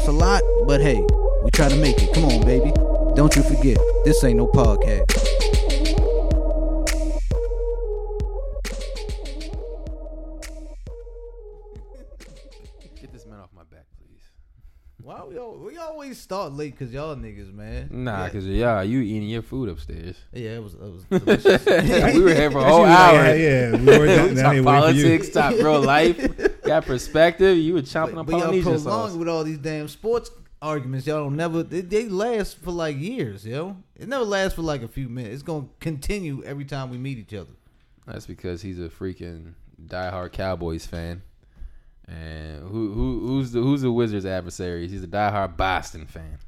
It's a lot, but hey, we try to make it. Come on, baby. Don't you forget, this ain't no podcast. Always start late because y'all niggas, man. Nah, yeah, cause yeah, you eating your food upstairs. yeah, it was it was delicious. we were here for a whole was like, hour. yeah, yeah, we were down, down Talk here waiting for you. politics, talk real life, got perspective. You were chomping on but y'all Polynesian prolong sauce. with all these damn sports arguments. Y'all don't never they, they last for like years, yo. It never lasts for like a few minutes. It's gonna continue every time we meet each other. That's because he's a freaking diehard Cowboys fan. And who who who's the who's the Wizards' adversary? He's a diehard Boston fan.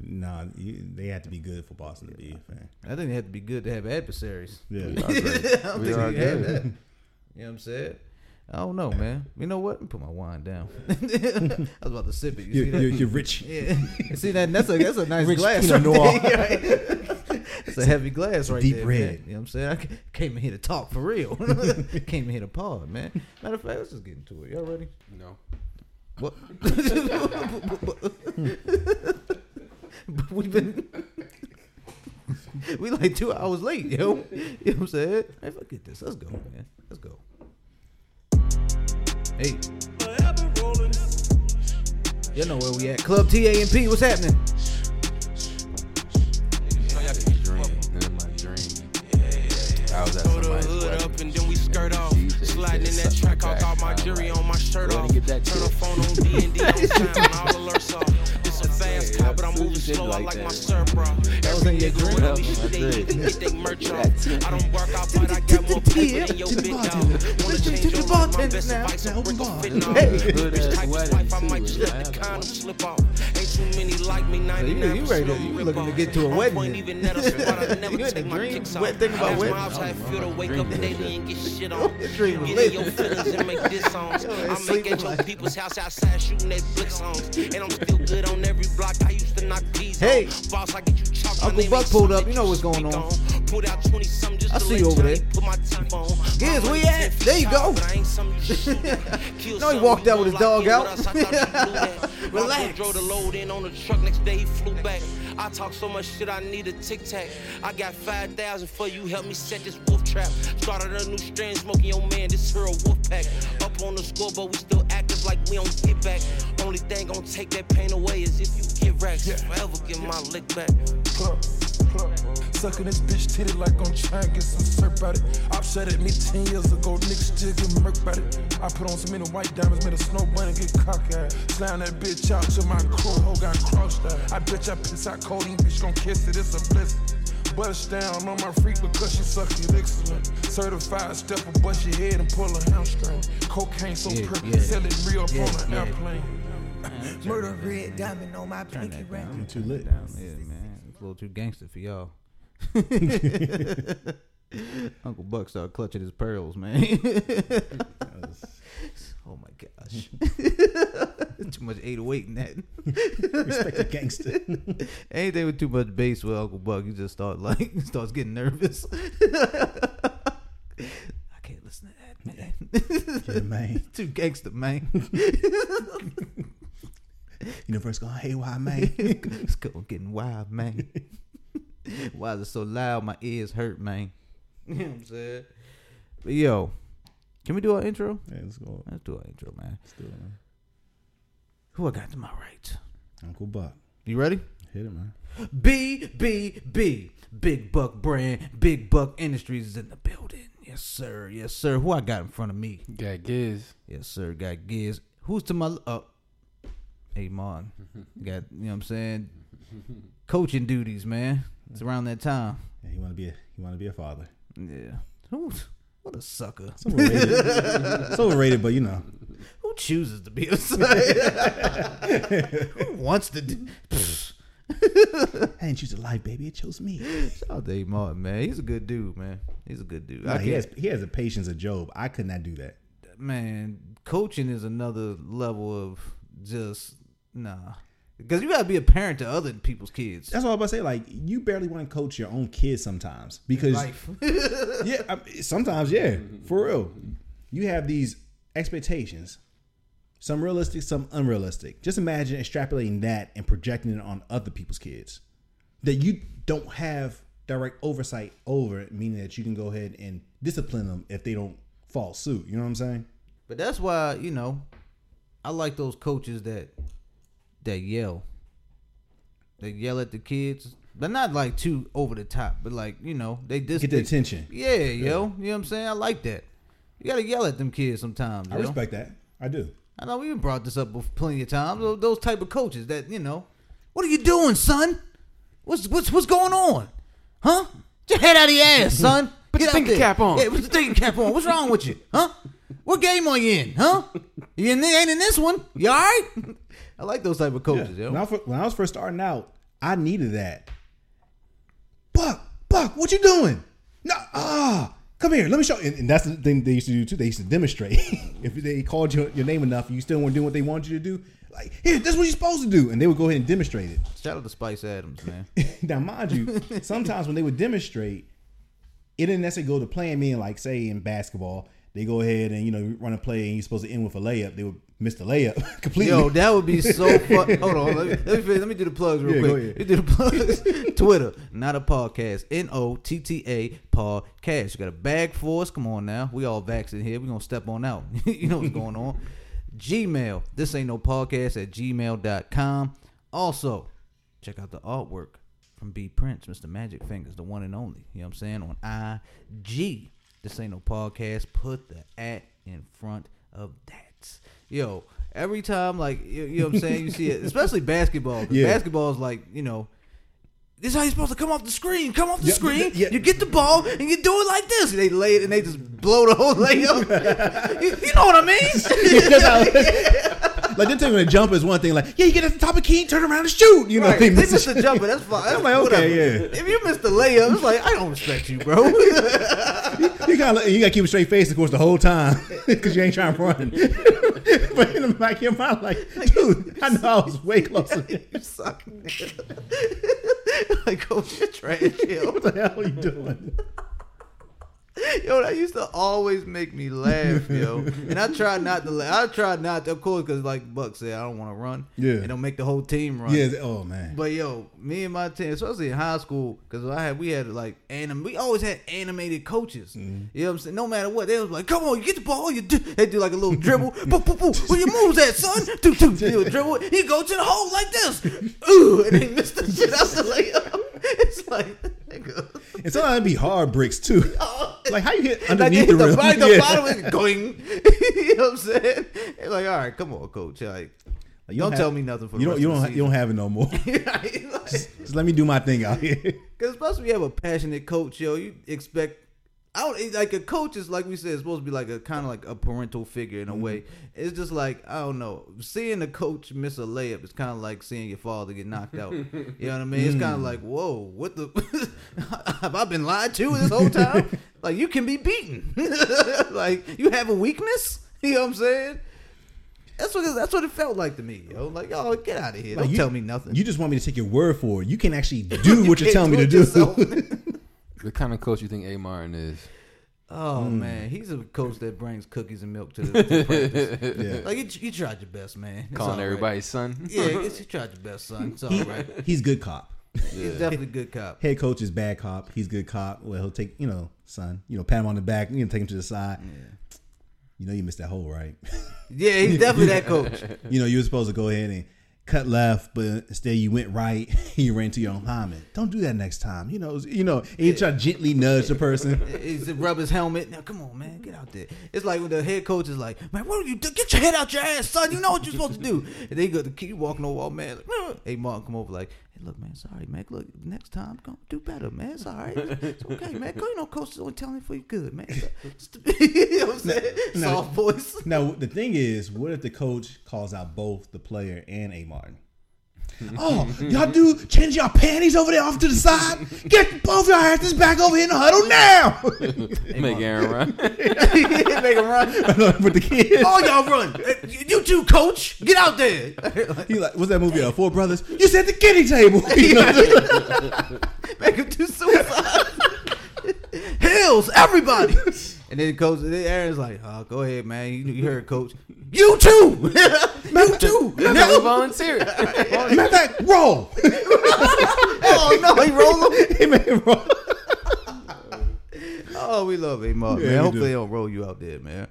Nah, they have to be good for Boston to be a fan. I think they have to be good to have adversaries. Yeah. We are great. I don't We think are we had good. that. You know what I'm saying? I don't know, man. You know what? Let me put my wine down. I was about to sip it. You You're, see that? you're, you're rich. Yeah. See that? That's a that's a nice Rich glass. Pinot right Noir. there. it's a heavy glass right Deep there. red. Man. You know what I'm saying? I came in here to talk for real. came in here to pod, man. Matter of fact, let's just get into it. Y'all ready? No. What? We've been we like two hours late, yo. You know what I'm saying? Hey, forget this. Let's go, man. Let's go. Hey. Y'all know where we at. Club TAMP, what's happening? Dream. That's my dream. I was at somebody's wedding. and then we skirt off. Sliding in that track, something I got my jury on my shirt off. and get that Turn the phone on D and D on sound, all alerts off. This a fast car, but I'm moving as you slow. I like like my surf, bro. That was in your dream? Whatever Yeah, shit I need to did. get they merch off. I don't work out, but I got more paper than your To the big dog. bartender. Wanna change the your life, my best now. advice, Now a open brick bar. of fitting Hey. off. Bitch type of wedding, wife, I might just let the condom slip off. Ain't too many like me, So you- 99 you ready to- you looking to get to a wedding Point even at a spot I never You in take the my dream? kicks What- think about wedding? moms how it feel to wake up daily and get shit on. Your dream was Get in your feelings and make diss songs. I sleeping at your people's house outside shooting at blick songs. And I'm still good on every block. I used to knock these Hey. Boss, I get you chalk. Uncle Buck pulled up. You know what's going on. Pulled out 20 something just I see you over there. Put my teeth on. Giz, where you at? There you go. out, but I ain't something you shoot at. Kill know he walked out with his dog out. with us. I thought you knew that. My Relax. Bro drove the load in on the truck. Next day he flew back. I talk so much shit, I need a tic tac. I got 5,000 for you. Help me set this wolf trap. Started a new strand, smoking your man. This here a wolf pack. Up on the score, but we still active like we don't get back. Only thing gon' take that pain away is if you get racks. Forever get my lick back. Club, club. Sucking this bitch titty like I'm trying to get some surf out it. Upset at me 10 years ago, niggas still get murked about it. I put on so many white diamonds, made a snow bunny get cockeyed. Slam that bitch out till my crew hoe got crossed out. I bet you piss out codeine, bitch gon' kiss it, it's a blessing. Bust down on my freak because she suck it excellent. Certified stepper, bust your head and pull a hamstring. Cocaine so Yeah, pretty, yeah. sell it real up Yeah, on an yeah. airplane. Murder red diamond on my Turn pinky that ring. down. You too lit. Down. Yeah, man. It's a little too gangster for y'all. Uncle Buck started clutching his pearls, man. oh my gosh. too much 808 in that. Respect the gangster. Anything with too much bass with Uncle Buck, he just start like starts getting nervous. I can't listen to that, man. yeah, man. too gangster, man. Universe going, hey, why, man? it's going getting wild, man. Why is it so loud? My ears hurt, man. You know what I'm saying? But yo, can we do our intro? yeah, let's go. Let's do our intro, man. Let's do it, man. Who I got to my right? Uncle Buck. You ready? Hit it, man. B B B Big Buck Brand, Big Buck Industries is in the building. Yes, sir. Yes, sir. Who I got in front of me? Got Giz. Yes, sir. Got Giz. Who's to my up? Hey, Mon. Got you know what I'm saying? Coaching duties, man. It's around that time. Yeah, he want to be a he want to be a father. Yeah. Who's what a sucker. It's overrated. it's overrated, but you know. Who chooses to be a? Who wants to? Do? I didn't choose a life, baby. It chose me. Shout out Dave Martin, man. He's a good dude, man. He's a good dude. I he has he has the patience of Job. I could not do that. man. Coaching is another level of just nah. Because you gotta be a parent to other people's kids. That's all I'm about to say. Like you barely want to coach your own kids sometimes because Life. yeah, I, sometimes yeah, for real. You have these expectations, some realistic, some unrealistic. Just imagine extrapolating that and projecting it on other people's kids that you don't have direct oversight over, meaning that you can go ahead and discipline them if they don't fall suit. You know what I'm saying? But that's why you know, I like those coaches that that yell. They yell at the kids, but not like too over the top. But like you know, they just Get the attention. Yeah, yo, you know what I'm saying? I like that. You gotta yell at them kids sometimes. I yo. respect that. I do. I know we even brought this up plenty of times. Those, those type of coaches that you know, what are you doing, son? What's what's what's going on? Huh? Get your head out of your ass, son. Put your Get out thinking cap on. Yeah, put your thinking cap on. What's wrong with you? Huh? What game are you in? Huh? You in, ain't in this one? You all right? I like those type of coaches, When, yo. I, when I was first starting out, I needed that. Buck, Buck, what you doing? No, ah, come here. Let me show you. And, and that's the thing they used to do too. They used to demonstrate. if they called your, your name enough, you still weren't doing what they wanted you to do. Like, here, that's what you're supposed to do, and they would go ahead and demonstrate it. Shout out to Spice Adams, man. now, mind you, sometimes when they would demonstrate, it didn't necessarily go to playing meaning like say in basketball, they go ahead and you know run a play and you're supposed to end with a layup. They would miss the layup completely. Yo, that would be so fun. Hold on, let me, let me finish. let me do the plugs real Yeah, quick. You do the plugs. Twitter, not a podcast. N O T T A podcast. You got a bag for us? Come on now. We all vaccinated here. We gonna step on out. you know what's going on. Gmail. This ain't no podcast at gmail.com. Also, check out the artwork from B Prince, Mr. Magic Fingers, the one and only. You know what I'm saying? On IG. This ain't no podcast. Put the at in front of that. Yo, every time, like, you, you know what I'm saying? You see it, especially basketball. Yeah. Basketball is like, you know, this is how you're supposed to come off the screen. Come off the Yeah, screen. yeah. You get the ball and you do it like this. And they lay it and they just blow the whole layup. you, you know what I mean? like they're taking a jump is one thing. Like, yeah, you get at the top of the key, turn around and shoot. You know, Right. they miss the jumper. That's fine. That's I'm like, okay, whatever. yeah. If you miss the layup, it's like I don't respect you, bro. You gotta you gotta keep a straight face, of course, the whole time because you ain't trying to run. but in the back of your mind, like, dude, I know I was way closer. you suck. like, coach, you're trash. What the hell are you doing? Yo, that used to always make me laugh, yo. And I tried not to. laugh. I tried not to, of course, because like Buck said, I don't want to run. Yeah. And don't make the whole team run. Yeah. Oh man. But yo, me and my team, especially in high school, because I had we had like anim, we always had animated coaches. Mm-hmm. You know what I'm saying? No matter what, they was like, "Come on, you get the ball." You do. They do like a little dribble. Boo, boo, boo. Where your moves at, son? Do, do. do dribble. He go to the hole like this. Ooh, and they missed the shit out the layup. It's like, nigga. And sometimes it'd be hard bricks too. Like how you hit underneath the the, rim? right, the Yeah. bottom is going. you know what I'm saying? It's like, all right, come on, coach. Like, Like, you don't have- tell me nothing for You don't. You don't. You don't have it no more. Like, Just let me do my thing out here. Because when you have a passionate coach, yo, you expect. I don't like a coach is like we said, supposed to be like a kind of like a parental figure in a mm-hmm. way. It's just like I don't know, seeing a coach miss a layup is kind of like seeing your father get knocked out. you know what I mean? It's kind of mm. like, whoa, what the? have I been lied to this whole time? like you can be beaten. like you have a weakness. You know what I'm saying? That's what it, that's what it felt like to me, yo. Like, oh, get out of here! Like, Don't you- tell me nothing. You just want me to take your word for it. You can actually do what you're telling me to do do. The kind of coach you think A. Martin is? Oh Hmm. man, he's a coach that brings cookies and milk to the to practice. Yeah. Like you, you tried your best, man. It's Calling all right. everybody son. Yeah, it's, you tried your best, son. It's all right. He's good cop. He's definitely a good cop. Head coach is bad cop. He's good cop. Well, he'll take you know, son. You know, pat him on the back. You know, take him to the side. You know, you missed that hole, right? Yeah, he's definitely that coach. you know, you were supposed to go ahead and cut left, but instead you went right. you ran to your own lineman. Don't do that next time. You know, you know, and you try to gently nudge the person. He's rub his helmet. Now, come on, man, get out there. It's like when the head coach is like, "Man, what are you? do? Get your head out your ass, son. You know what you're supposed to do." And they go, the kid walking over, oh, man. Like, hey, Martin, come over, like, Hey, look, man, sorry, man. Look, next time, gonna do better, man. It's all right. It's okay, man. You know, coach is only telling you for your good, man. You know what I'm saying? no. Soft voice. Now the thing is, what if the coach calls out both the player and A Martin? oh, y'all do change your panties over there off to the side. Get both your asses back over here in the huddle now. Make Aaron run. Make him run. With the kids. All y'all run. You too, coach. Get out there. He like, what's that movie? Uh, Four Brothers. You said the kiddie table. You know? Make him do suicide. Hills, everybody. And then coach, then Aaron's like, oh, go ahead, man. You, you heard coach. You too. you too. Never No. volunteer. Matter of fact, roll. Oh no, he roll him. he made him roll. Oh, we love A Mark, Yeah, man. Hopefully do. they don't roll you out there, man.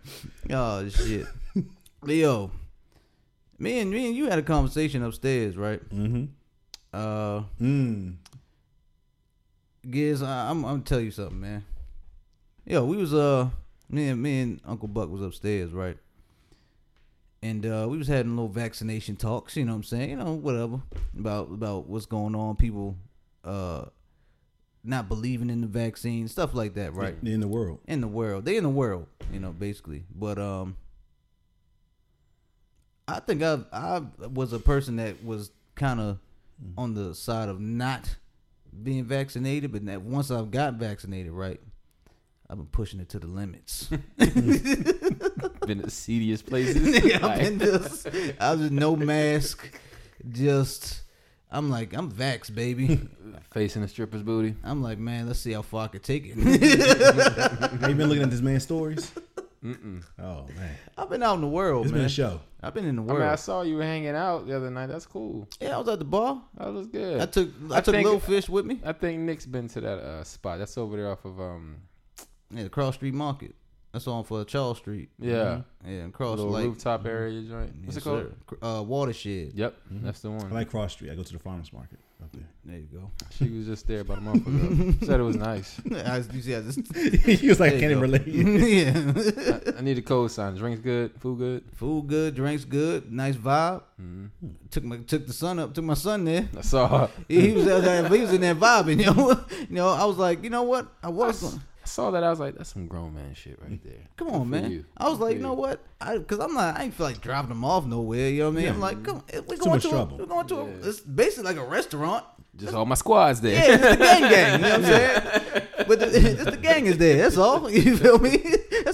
Oh shit. Leo. Me and me and you had a conversation upstairs, right? Mm-hmm. Uh Mm. Giz, I, I'm I'm gonna tell you something, man. Yo, we was uh me and me and Uncle Buck was upstairs, right? And uh we was having little vaccination talks, you know what I'm saying? You know, whatever. About about what's going on, people uh not believing in the vaccine, stuff like that, right? In the world. in the world. They in the world, you know, basically. But um I think I I was a person that was kind of on the side of not being vaccinated, but that once I've got vaccinated, right, I've been pushing it to the limits. Been the seediest places. Nigga, I've Like, been just I was just no mask, just I'm like I'm vax, baby. facing the stripper's booty. I'm like, man, let's see how far I can take it. Have you been looking at this man's stories? Mm-mm. Oh man, I've been out in the world, it's man. been a show. I've been in the I world. mean, I saw you hanging out the other night. That's cool. yeah, I was at the bar. That was good. I took I, I took think- little fish with me. I think Nick's been to that uh, spot. That's over there off of um Yeah, the Cross Street Market. That's on for Charles Street. Yeah. yeah, and cross little like rooftop area joint. What's yes, it called? sir. Uh, watershed. Yep, that's the one. I like Cross Street. I go to the farmers market up there. There you go. she was just there about a month ago. Said it was nice. I, you see, I just he was like, I can't you even relate. yeah, I, I need a code sign. Drinks good, food good. food good, drinks good, nice vibe. Mhm. Took my took the son up, took my son there. I saw. He, he was out he was in that vibing, you know. you know, I was like, you know what? I was going. I saw that. I was like, that's some grown man shit right there. Come on, man. you. I was Good like, you know what? I because I'm not. I ain't feel like dropping them off nowhere. You know what I mean? I'm like, come. Eh, we Too going to. A, we're going to. A, it's basically like a restaurant. Just all my squads there. Yeah, it's the gang gang. You know what I'm saying? But the, it's the gang is there. That's all. You feel me?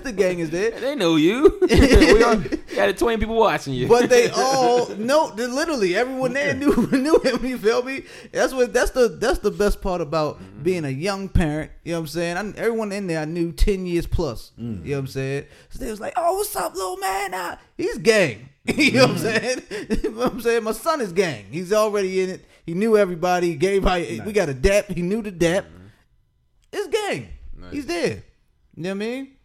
The gang is there. They know you. we all, you got 20 people watching you. But they all know. Literally, everyone there knew knew him. You feel me? That's what. That's the. That's the best part about mm-hmm. being a young parent. You know what I'm saying? I, everyone in there I knew ten years plus. You mm-hmm. know what I'm saying? So they was like, "Oh, what's up, little man? Uh, he's gang." you know what I'm mm-hmm. saying? you know what I'm saying? My son is gang. He's already in it. He knew everybody. He gave. We got a dap. He knew the dap. It's gang. Nice. He's there. You know what I mean?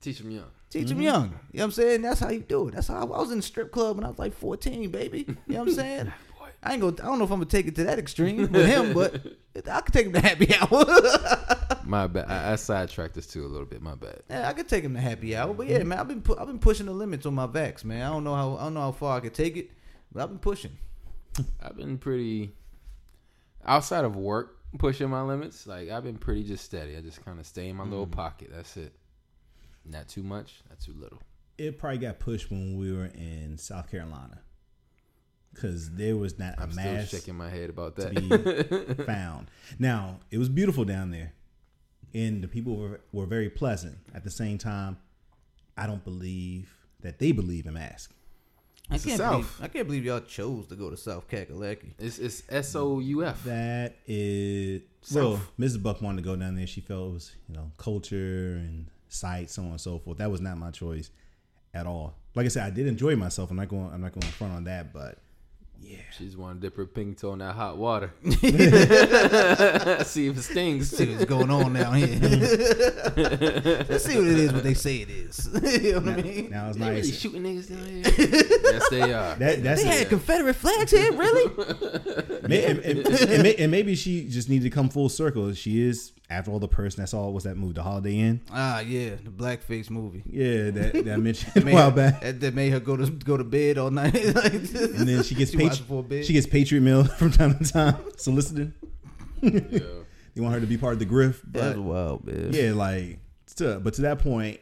Teach them young. Teach them mm-hmm. young. You know what I'm saying? That's how you do it. That's how I, I was in the strip club when I was like 14, baby. You know what I'm saying? I ain't gonna. I don't know if I'm gonna take it to that extreme with him, but I could take him to happy hour. My bad. I, I sidetracked this too a little bit. My bad. yeah, I could take him to happy hour. But yeah, mm-hmm. man, I've been pu- I've been pushing the limits on my vax, man. I don't know how I don't know how far I could take it, but I've been pushing. I've been pretty outside of work pushing my limits. Like I've been pretty just steady. I just kind of stay in my mm-hmm. little pocket. That's it. Not too much. Not too little. it probably got pushed when we were in South Carolina because there was not a I'm still mask shaking my head about to that. be found. Now it was beautiful down there, and the people were were very pleasant. At the same time, I don't believe that they believe in masks. I It's the can't South. believe I can't believe y'all chose to go to South Kakalaki. it's it's S O U F. That is well, Mrs. Buck wanted to go down there. She felt it was you know culture and sight, so on and so forth. That was not my choice at all. Like I said, I did enjoy myself. I'm not going. I'm not going to front on that, but She just want to dip her pink toe in that hot water. See if it stings. see what's going on down here. Let's see what it is. What they say it is. you know what I mean? now it's They really nice. shooting niggas down here. yes, they are. That, that's They it. had Confederate flags here, really? May- and, and- and and maybe she just needed to come full circle. She is after all the person that saw was that movie, The Holiday Inn. Ah, yeah, the blackface movie. Yeah, that that I mentioned That a made, while her, back. that, that made her go to go to bed all night. and And then she gets she patri- for a she gets Patriot Mail from time to time, soliciting. Yeah. They want her to be part of the grift, That's wild, man. yeah, like to but to that point,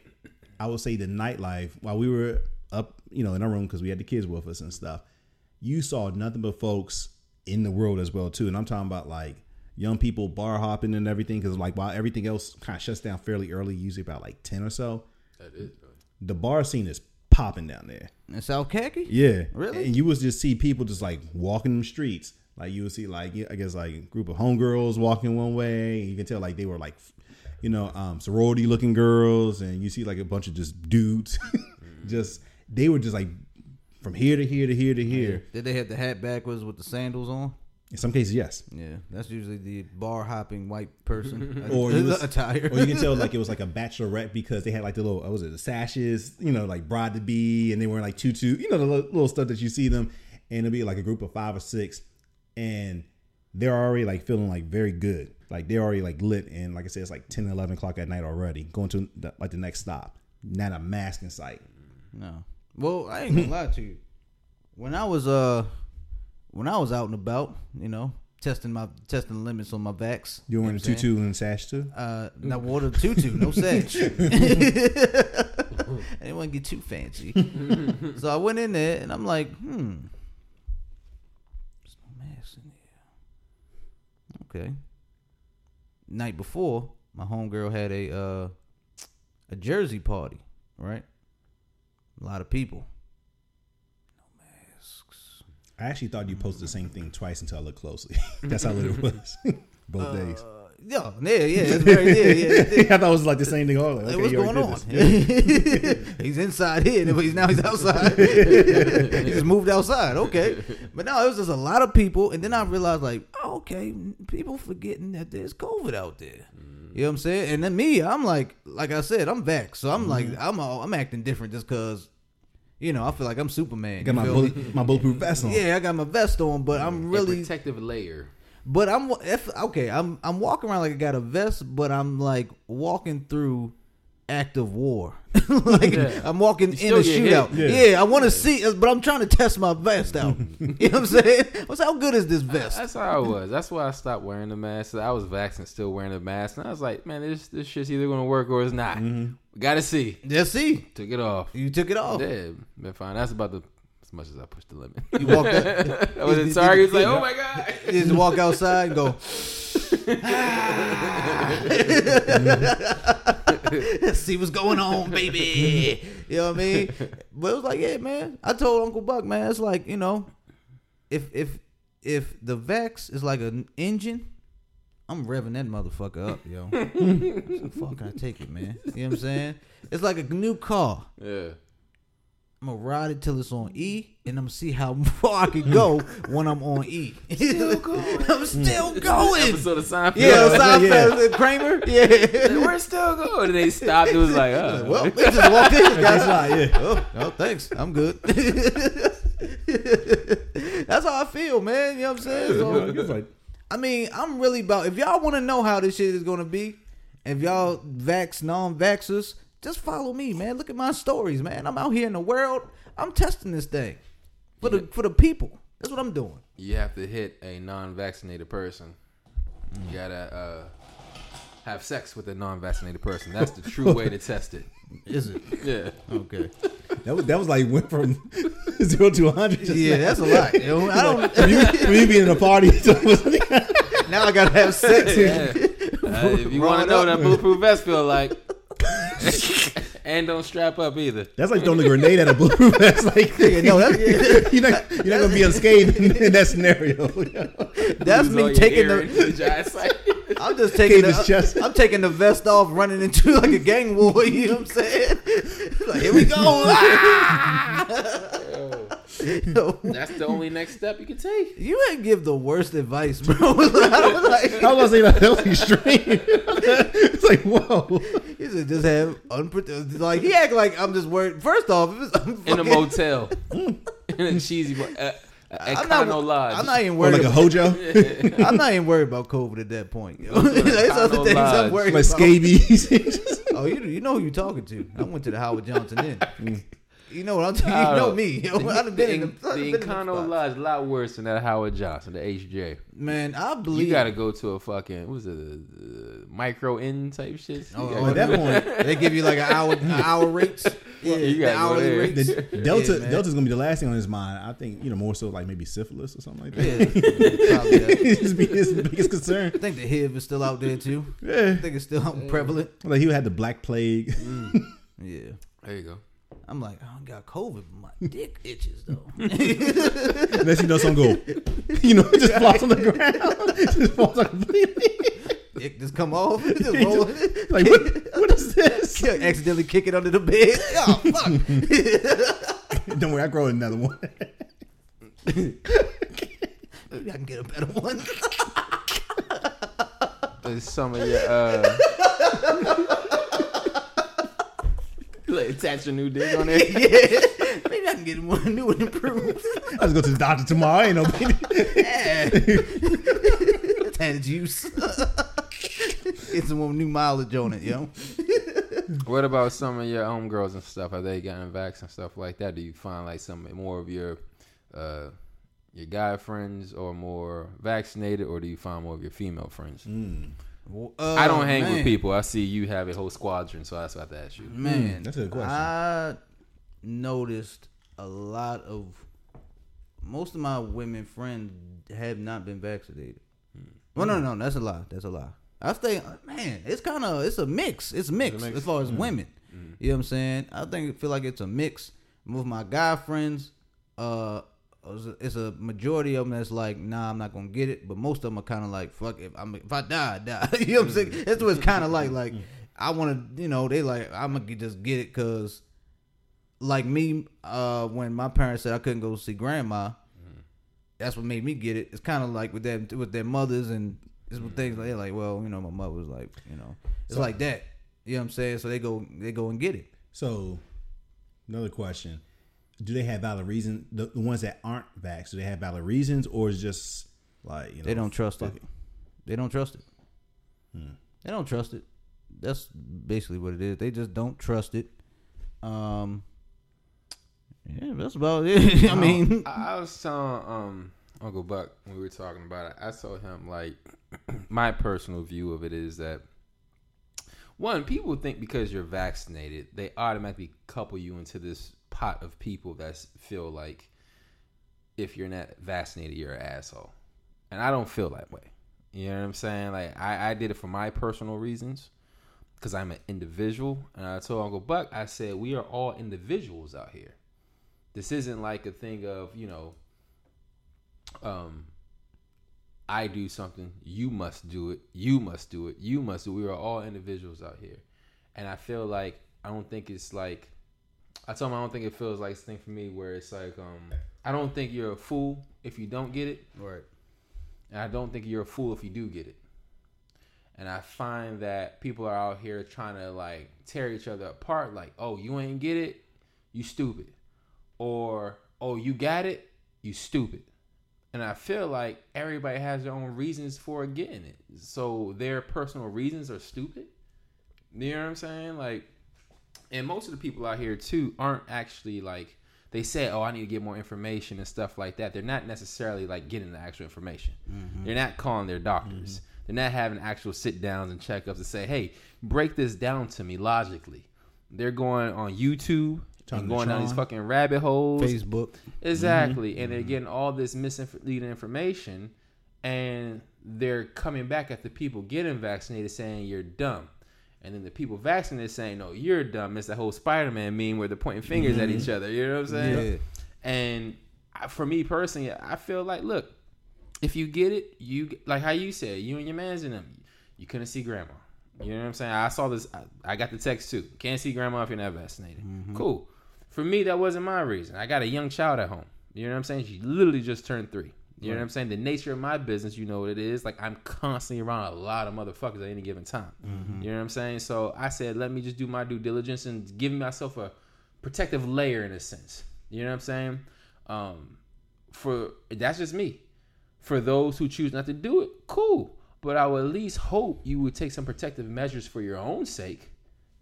I would say the nightlife while we were up, you know, in our room because we had the kids with us and stuff. You saw nothing but folks in the world as well too, and I'm talking about like young people bar hopping and everything because like while everything else kind of shuts down fairly early, usually about like ten or so, That is. the bar scene is popping down there. In South Khaki? Yeah, Really? And you would just see people just like walking the streets. Like you would see like I guess like a group of homegirls walking one way. You can tell like they were like, you know, um, sorority looking girls, and you see like a bunch of just dudes. just they were just like from here to here to here to here. Did they have the hat backwards with the sandals on? In some cases, yes. Yeah, that's usually the bar hopping white person Or you was- attire. or you can tell like it was like a bachelorette because they had like the little what was it the sashes, you know, like bride to be, and they were like tutu, you know, the li- little stuff that you see them, and it'll be like a group of five or six, and they're already like feeling like very good, like they're already like lit, and like I said, it's like 10, 11 o'clock at night already, going to the, like the next stop, not a mask in sight. No. Well, I ain't gonna lie to you. When I was uh when I was out and about, you know, testing my testing the limits on my vax. You wearing know a what saying? tutu and sash too? Uh not water tutu, no sex. I didn't want to get too fancy. so I went in there and I'm like, hmm. There's no mask in here. Okay. Night before, my homegirl had a uh a Jersey party, right? A lot of people. I actually thought you posted the same thing twice until I looked closely. That's how lit it was, both days. Uh, yeah, yeah, yeah. It's very, yeah, yeah. I thought it was like the same thing. all like, Hey, okay, what's going on? he's inside here, but he's now he's outside. he just moved outside. Okay, but no, it was just a lot of people, and then I realized like, oh, okay, people forgetting that there's COVID out there. You know what I'm saying? And then me, I'm like, like I said, I'm vaxxed, so I'm like, I'm all, I'm acting different just cause, you know, I feel like I'm Superman. Got my bullet, my bulletproof vest on. Yeah, I got my vest on, but I'm mm, Really really protective layer. but I'm if okay, I'm I'm walking around like I got a vest, but I'm like walking through active war. like Yeah. I'm walking in a shootout. Yeah, Yeah. I want to see, but I'm trying to test my vest out. you know what I'm saying? What's how good is this vest? That's how I was. That's why I stopped wearing the mask. I was vaccinated, still wearing the mask, and I was like, man, this this shit's either gonna work or it's not. Mm-hmm. Gotta see. Just see, Took it off. you took it off. Yeah, been fine. That's about the as much as I pushed the limit. You walked out. I was in Target. It's like, oh my god. Just walk outside and go. Ah. See what's going on, baby. You know what I mean? But it was like, yeah, man. I told Uncle Buck, man, it's like you know, if if if the vax is like an engine, I'm revving that motherfucker up, yo. so fuck, I take it, man. You know what I'm saying? It's like a new car. Yeah. I'm gonna ride it till it's on E, and I'm gonna see how far I can go when I'm on E. Still going. I'm still going. Episode of Seinfeld. Yeah, Yeah, Seinfeld and Kramer. Yeah. We're still going. And they stopped. It was like, oh. well, they just walked in. That's Guys. right. Yeah. Oh, oh, thanks. I'm good. That's how I feel, man. You know what I'm saying? So, It's like, I mean, I'm really about. If y'all want to know how this shit is gonna be, if y'all vax non-vaxxers, just follow me, man. Look at my stories, man. I'm out here in the world. I'm testing this thing for the for the people. That's what I'm doing. you have to hit a non-vaccinated person. You gotta uh, have sex with a non-vaccinated person. That's the true way to test it. Is it? Yeah. Okay. that was that was like went from zero to hundred. Just Yeah, that's a lot. You know, I don't. when you, when you be in a party. now I gotta have sex. Yeah. Uh, if you want to know what that bulletproof vest feel like, and don't strap up either. That's like throwing a grenade at a bulletproof vest. Like Yeah, no, that's, you're not you're not gonna be unscathed in, in that scenario. that's Lose all me taking hair the. In your eye sight. I'm just taking Cave his the, chest. I'm taking the vest off, running into like a gang war. You know what I'm saying? Like, here we go. Ah! Yo, That's the only next step you can take. you ain't give the worst advice, bro. I was like, I was gonna say that, that was it's like whoa. he said just have unprotected. Like he act like I'm just worried. First off, if it's, I'm In a motel. in a cheesy. Uh, At I'm not, Econo Lodge. I'm not even Or worried. like a Hojo, I'm not even worried about COVID at that point. Yo. There's other Econo things I'm worried like about. scabies. Oh, you you know who you're talking to? I went to the Howard Johnson Inn. Mm. You know what I'm saying? I You know don't me. The, I've the, been in the, I've the the Econo spots. Lodge a lot worse than that Howard Johnson, the HJ. Man, I believe You got to go to a fucking what was it, uh, micro in type shit. Oh, oh, at that to- point, They give you like an hour an hour rates. Yeah, you the gotta hourly rates. the Delta Yeah. Delta's gonna be the last thing on his mind. I think you know more so like maybe syphilis or something like that. Yeah, probably that. his, his biggest concern. I think the HIV is still out there too. Yeah, I think it's still prevalent. like he had the black plague. Yeah. There you go. I'm like, I don't got COVID, but my dick itches though. Unless you know some go, you know, it just falls on the ground. It just falls out completely. dick just come off. Just roll it. Like what? What is this? accidentally kick it under the bed. Oh fuck. Don't worry, I grow another one. Maybe I can get a better one. There's some of your uh like attach a new dick on there. yeah. Maybe I can get one new and improved. I just go to the doctor tomorrow. Ain't no. Yeah. Had juice. Get some new mileage on it, yo. What about some of your homegirls and stuff? Have they gotten vax and stuff like that? Do you find like some more of your uh your guy friends or more vaccinated, or do you find more of your female friends? I don't oh, hang with people. I see you have a whole squadron, so that's what I have to ask you. Man, mm, that's a good question. I noticed a lot of most of my women friends have not been vaccinated. Well, no, no, no, that's a lie. That's a lie. I stay, man. It's kind of it's a mix. It's a mix, mix. as far as mm. women. Mm. You know what I'm saying? I think I feel like it's a mix. With my guy friends, uh, it's a- majority of them that's like, nah, I'm not gonna get it. But most of them are kind of like, fuck, if I'm if I die, I die. you know what I'm saying? That's what it's kind of like. Like I want to, you know, they like I'm gonna just get it because like me, uh, when my parents said I couldn't go see grandma, that's what made me get it. It's kind of like with them with their mothers and it's with things like they're like, well, you know, my mother was like, you know, it's So- like that. You know what I'm saying? So they go they go and get it. So, another question: Do they have valid reason? The, the ones that aren't vaxxed, do they have valid reasons, or is just like you know They don't trust it. They don't trust it. They don't trust it. That's basically what it is. They just don't trust it. Um. Yeah, that's about it. I mean, I, I was telling um Uncle Buck when we were talking about it. I told him like my personal view of it is that one, people think because you're vaccinated, they automatically couple you into this pot of people that feel like if you're not vaccinated, you're an asshole. And I don't feel that way. You know what I'm saying? Like I, I did it for my personal reasons because I'm an individual. And I told Uncle Buck, I said we are all individuals out here. This isn't like a thing of you know, um, I do something, you must do it, you must do it, you must do. it. We are all individuals out here, and I feel like I don't think it's like I told him I don't think it feels like this thing for me where it's like um I don't think you're a fool if you don't get it, right. and I don't think you're a fool if you do get it. And I find that people are out here trying to like tear each other apart. Like, oh, you ain't get it, you stupid, or oh, you got it, you stupid. And I feel like everybody has their own reasons for getting it. So their personal reasons are stupid. You know what I'm saying? Like, and most of the people out here too aren't actually like they say, "Oh, I need to get more information and stuff like that." They're not necessarily like getting the actual information. Mm-hmm. They're not calling their doctors. Mm-hmm. They're not having actual sit downs and checkups to say, "Hey, break this down to me logically." They're going on YouTube Talking and going down these fucking rabbit holes. Facebook. Exactly. Mm-hmm. And they're getting all this misleading information and they're coming back at the people getting vaccinated saying you're dumb. And then the people vaccinated saying, no, you're dumb. It's the whole Spider Man meme where they're pointing fingers at mm-hmm. each other. You know what I'm saying? Yeah. And I- for me personally, I feel like, look, if you get it, you like how you said, you and your man's in them, you couldn't see grandma. You know what I'm saying? I saw this. I, I got the text too. Can't see grandma if you're not vaccinated. Mm-hmm. Cool. For me, that wasn't my reason. I got a young child at home. You know what I'm saying? She literally just turned three. You know what I'm saying? The nature of my business, you know what it is. Like I'm constantly around a lot of motherfuckers at any given time. You know what I'm saying? So I said, let me just do my due diligence and give myself a protective layer in a sense. You know what I'm saying? Um, for that's just me. For those who choose not to do it, cool. But I would at least hope you would take some protective measures for your own sake,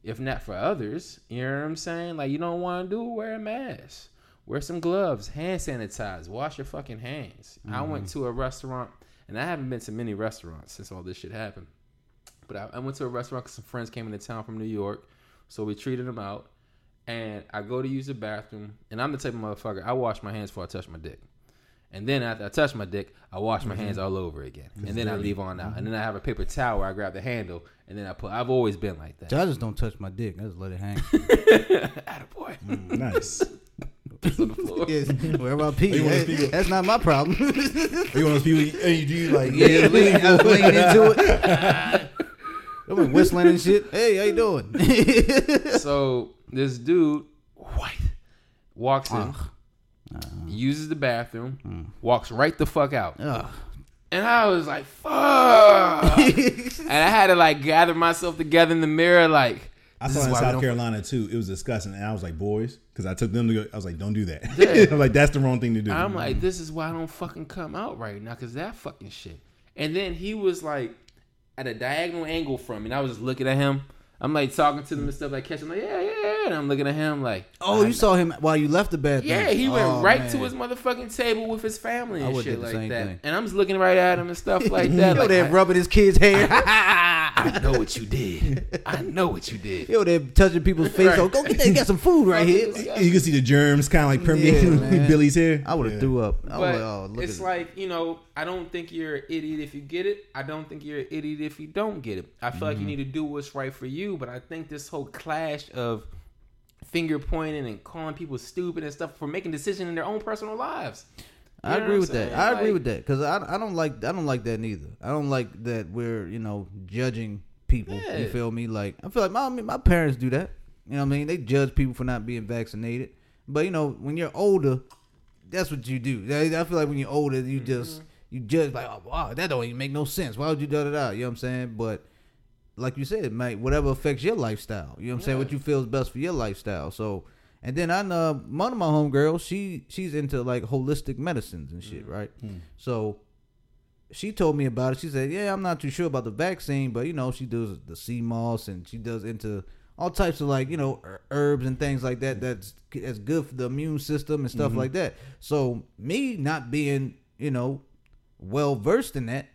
if not for others. You know what I'm saying? Like you don't want to do it, wear a mask, wear some gloves, hand sanitize, wash your fucking hands. I went mm. to a restaurant, and I haven't been to many restaurants since all this shit happened. But I, I went to a restaurant because some friends came into town from New York, so we treated them out. And I go to use the bathroom, and I'm the type of motherfucker. I wash my hands before I touch my dick, and then after I touch my dick, I wash my hands mm-hmm. all over again, and then I leave on out, and mm-hmm. then I have a paper towel where I grab the handle, and then I put. I've always been like that. I just don't touch my dick. I just let it hang. Attaboy. Mm, nice. On the floor. yes, wherever I pee, you that- speak that's not my problem. You want of those people? Hey, do you like? yeah, lean, I was leaning into it. I was whistling and shit. Hey, how you doing? so this dude, white, walks in, Ugh. uses the bathroom, hmm. walks right the fuck out. Ugh. And I was like, fuck. and I had to like gather myself together in the mirror, like, I this saw it in South Carolina too. It was disgusting, and I was like, "Boys," because I took them to go. I was like, "Don't do that." I was like, "That's the wrong thing to do." I'm like, this is why I don't fucking come out right now, cause that fucking shit. And then he was like at a diagonal angle from me, and I was just looking at him. I'm like talking to them and stuff like catching like yeah yeah yeah, and I'm looking at him like Oh, you saw him while you left the bathroom. yeah he went Oh, right man. to his motherfucking table with his family and shit like that, thing. and I'm just looking right at him and stuff like that. Yo, like, there I, rubbing his kid's hair. I know what you did. I know what you did. Yo, they're touching people's face. Right. Oh, go get that. Got some food right here. you can see the germs kind of like permeating Yeah. Billy's hair. I would have Yeah. threw up. I But oh, look it's at like you know, I don't think you're an idiot if you get it. I don't think you're an idiot if you don't get it. I feel like Mm-hmm. you need to do what's right for you. But I think this whole clash of finger pointing and calling people stupid and stuff for making decisions in their own personal lives. I agree with that. I agree with that because I, I don't like I don't like that neither. I don't like that we're you know judging people. Yeah. You feel me? Like I feel like my my parents do that. You know what I mean? They judge people for not being vaccinated. But you know when you're older, that's what you do. I I feel like when you're older, you just you judge like oh wow that don't even make no sense. Why would you do that? You know what I'm saying? But like you said, mate, whatever affects your lifestyle. You know what I'm saying? What you feel is best for your lifestyle. So, and then I know one of my homegirls, she she's into like holistic medicines and shit, mm. right? Hmm. So she told me about it. She said, "Yeah, I'm not too sure about the vaccine, but you know, she does the sea moss and she does into all types of like you know er, herbs and things like that. That's that's good for the immune system and stuff mm-hmm. like that. So me not being you know well versed in that,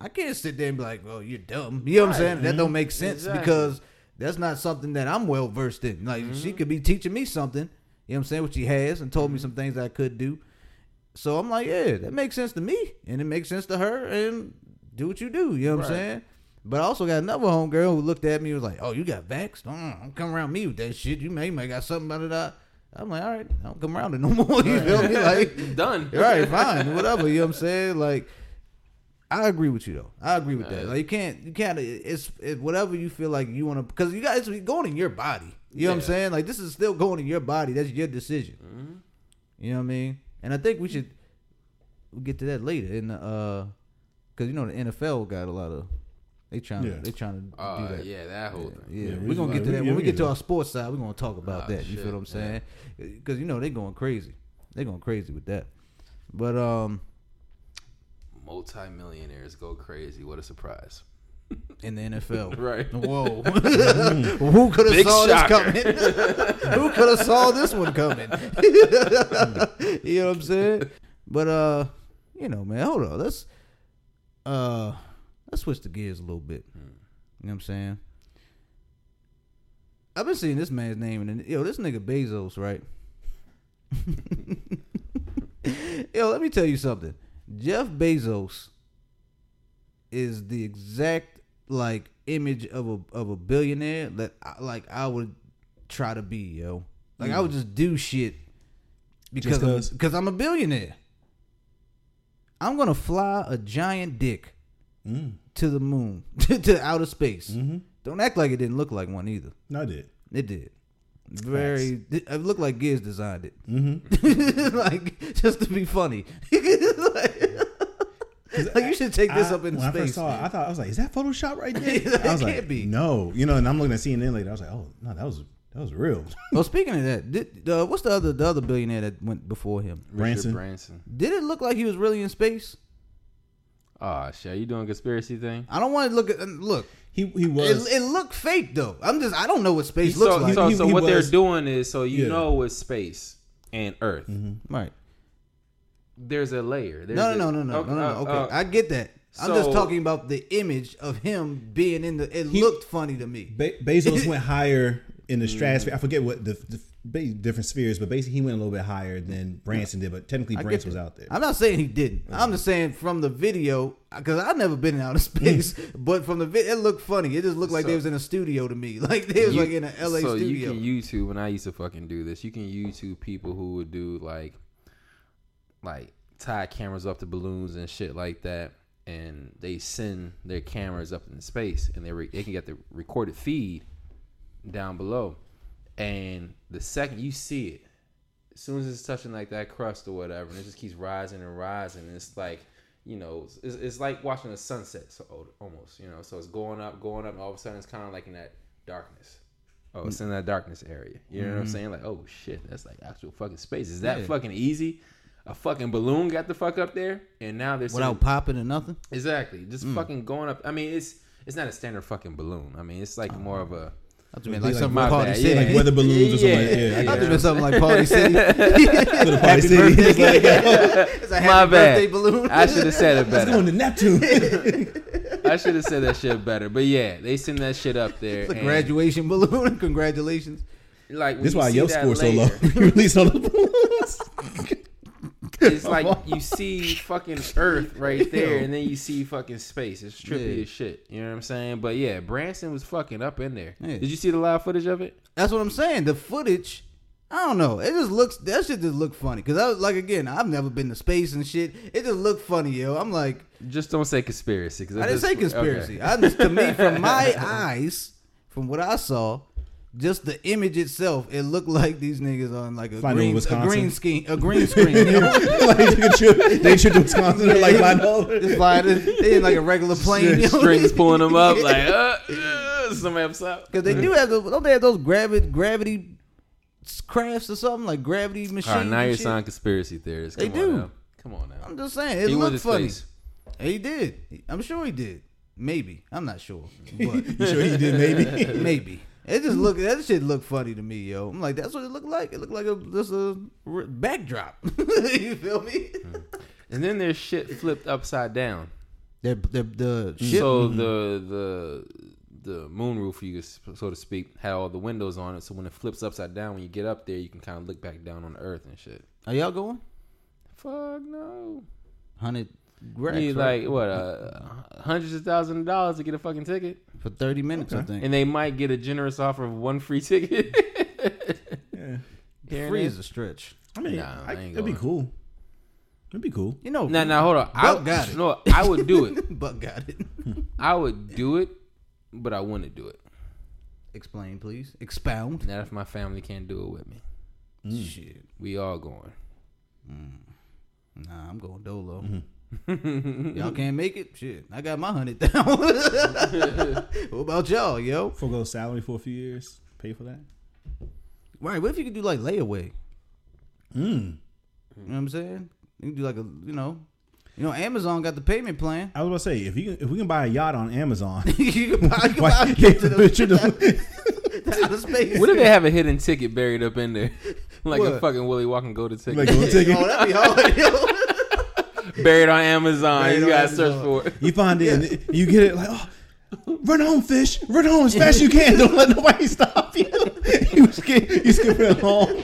I can't sit there and be like, "Well, you're dumb." You know what I'm saying? That don't make sense Exactly. because that's not something that I'm well versed in. Like she could be teaching me something. You know what I'm saying? Which she has and told me some things I could do. So I'm like, yeah, that makes sense to me, and it makes sense to her, and do what you do. You know what I'm saying? But I also got another homegirl who looked at me and was like, "Oh, you got vaxxed? Mm, don't come around me with that shit. You may, you may got something about it." I- I'm like, all right, I don't come around it no more. You feel me? Like, Done. all right, fine, whatever. You know what I'm saying? Like, I agree with you though. I agree with that. Like, you can't, you can't. It's, it's whatever you feel like you want to, because you guys going in your body. You know what I'm saying? Like, this is still going in your body. That's your decision. You know what I mean? And I think we should we'll get to that later in the uh, because you know the NFL got a lot of they trying Yeah. to they trying to Uh, do that. yeah, that whole thing. Yeah, Yeah, we're we gonna just- get to that yeah, when we we get get to to- our sports side. We're gonna talk about Ah, that. You shit, feel what I'm saying? Because you know they going crazy. They going crazy with that. But um, Multi-millionaires go crazy. What a surprise. in the NFL, Right. Whoa, who could have saw shocker. this coming? who could have saw this one coming? you know what I'm saying? But uh, you know, man, hold on. Let's uh, let's switch the gears a little bit. You know what I'm saying? I've been seeing this man's name and yo, this nigga Bezos, right? yo, let me tell you something. Jeff Bezos is the exact like image of a of a billionaire that I, like I would try to be, yo. Like I would just do shit because Just 'cause? I'm, because I'm a billionaire. I'm gonna fly a giant dick Mm. to the moon to outer space. Mm-hmm. Don't act like it didn't look like one either. No, I did. It did. Very. It looked like Giz designed it. Mm-hmm. like just to be funny. like, like, you should take this I- up in when I first saw it, I thought I was like, "Is that Photoshop right there?" That I was can't like, be. "No," you know. And I'm looking at CNN later. I was like, "Oh no, that was that That was real. Well, speaking of that, did, uh, what's the other the other billionaire that went before him? Richard Branson. Branson. Did it look like he was really in space? Oh shit, you doing conspiracy thing? I don't want to look at look. He he was. It, it looked fake though. I'm just I don't know what space so, looks like. so, He- so he what they're doing is so you Yeah. know it's space and Earth. right. There's a layer. There's No, a- no, no, no, no, Okay, no, no. uh, Okay, uh, I get that. I'm just talking about the image of him being in the. It He- looked funny to me. Be- Bezos went higher in the Mm. stratosphere. I forget what the, the ba- different spheres, but basically he went a little bit higher than Branson did. But technically, I Branson was out there. I'm not saying he didn't. I'm just saying from the video because I've never been in outer space, but from the video, it looked funny. It just looked like they was in a studio to me, like they was you- like in a LA so studio. you can YouTube, and I used to fucking do this. You can YouTube people who would do like, like tie cameras up to balloons and shit like that, and they send their cameras up in space, and they re- they can get the recorded feed down below, and the second you see it, as soon as it's touching like that crust or whatever, and it just keeps rising and rising, and it's like. You know, it's, it's like watching a sunset, so almost. You know, so it's going up, going up, and all of a sudden it's kind of like in that darkness. Oh, it's mm. in that darkness area. You know what I'm mm-hmm. saying? Like, oh shit, that's like actual fucking space. Is that Yeah. fucking easy? A fucking balloon got the fuck up there, and now there's without popping or nothing. exactly just mm. fucking going up. I mean, it's it's not a standard fucking balloon. I mean, it's like uh-huh. more of a I just mean Be like like something like Party City. yeah. like weather balloons or something. Like, yeah, I yeah. just been something like Party City. To Party Happy City. birthday. It's like, it's a happy my birthday bad. balloon. I should have said it Let's go better. Neptune. I should have said that shit better. But yeah, they send that shit up there. It's a graduation balloon. Congratulations. Like This is why your that score's so low. you released all the balloons. It's like you see fucking Earth right there, and then you see fucking space. It's trippy Yeah. as shit. You know what I'm saying? But yeah, Branson was fucking up in there. Yeah. Did you see the live footage of it? That's what I'm saying. The footage, I don't know. It just looks that shit just look funny. Cause I was like again, I've never been to space and shit. It just looked funny, yo. I'm like, Just don't say conspiracy. Cause I didn't say conspiracy. I just to me, from my eyes, from what I saw, just the image itself, it looked like these niggas on like a Flying green, a green screen, a green screen. yo. like they took a trip, they trip to Wisconsin. They're like, I know. Just flying, they in like a regular plane. yo. Strings pulling them up like uh, uh, somebody upside. Because they do have those, don't they have those gravity gravity crafts or something like gravity machines? All right, now you're shit? sounding conspiracy theirists. They Come do. Now. Come on now. I'm just saying, it he went looked to funny. space. He did. I'm sure he did. Maybe. I'm not sure. But You sure he did? Maybe. maybe. It just look that shit looked funny to me, yo. I'm like, that's what it looked like. It looked like a just a r- backdrop. you feel me? Hmm. And then there's shit flipped upside down. The the the hmm. ship. So the the the moon roof, you so to speak, had all the windows on it. So when it flips upside down, when you get up there, you can kind of look back down on the earth and shit. Are y'all going? Fuck no. Hundred You racks need right? like what uh, hundreds of thousands of dollars to get a fucking ticket, for thirty minutes, I think. and they might get a generous offer of one free ticket. Yeah. Free there. is a stretch. I mean, Nah, I, I ain't it'd be cool. It'd be cool. You know, Now, now, hold on. Buck I got it. No, I would do it. Buck got it. I would do it, but I wouldn't do it. Explain, please. Expound. Not if my family can't do it with me. Shit. We all going. Nah, I'm going dolo. Mm-hmm. Y'all can't make it? Shit. I got my hundred down. what about y'all, yo? Forgo salary for a few years. Pay for that. Right, what if you could do like layaway? Mm. You know what I'm saying? You can do like a you know you know, Amazon got the payment plan. I was about to say if you can, if we can buy a yacht on Amazon, you can buy, you can buy a trip to But you the, to outer space. What if they have a hidden ticket buried up in there, like a What? fucking Willy Wonka go to ticket, like go take Oh, it. that'd be hard. buried on Amazon? Buried you on gotta search Amazon. for it. You find it, and you get it like, oh, run home, fish, run home as fast as you can. Don't let nobody stop you. you skip, you skip it home.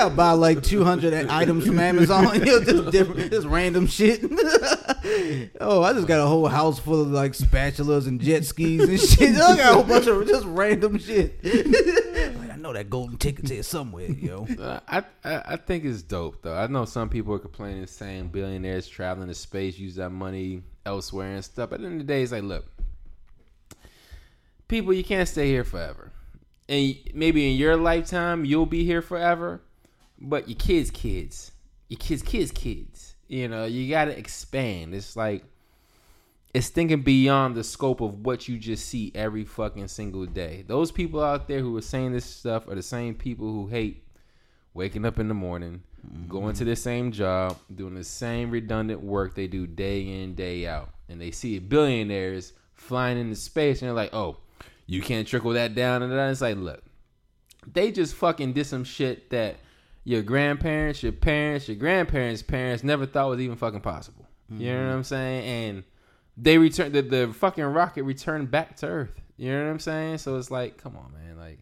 You gotta buy like 200 items from Amazon. Yo, just different, just random shit. oh, I just got a whole house full of like spatulas and jet skis and shit. I got a whole bunch of just random shit. like, I know that golden ticket's here somewhere, yo. Uh, I, I I think it's dope though. I know some people are complaining, saying billionaires traveling to space use that money elsewhere and stuff. But at the end of the day, it's like, look, people, you can't stay here forever, and maybe in your lifetime you'll be here forever, but your kids, kids, your kids, kids, kids. You know, you got to expand. It's like it's thinking beyond the scope of what you just see every fucking single day. Those people out there who are saying this stuff are the same people who hate waking up in the morning, going to the mm-hmm. same job, doing the same redundant work they do day in, day out. And they see billionaires flying into space and they're like, oh, you can't trickle that down. And it's like, look, they just fucking did some shit that your grandparents, your parents, your grandparents' parents never thought was even fucking possible. You know what mm-hmm. I'm saying? And they returned the, the fucking rocket returned back to Earth. You know what I'm saying? So it's like, come on, man. Like,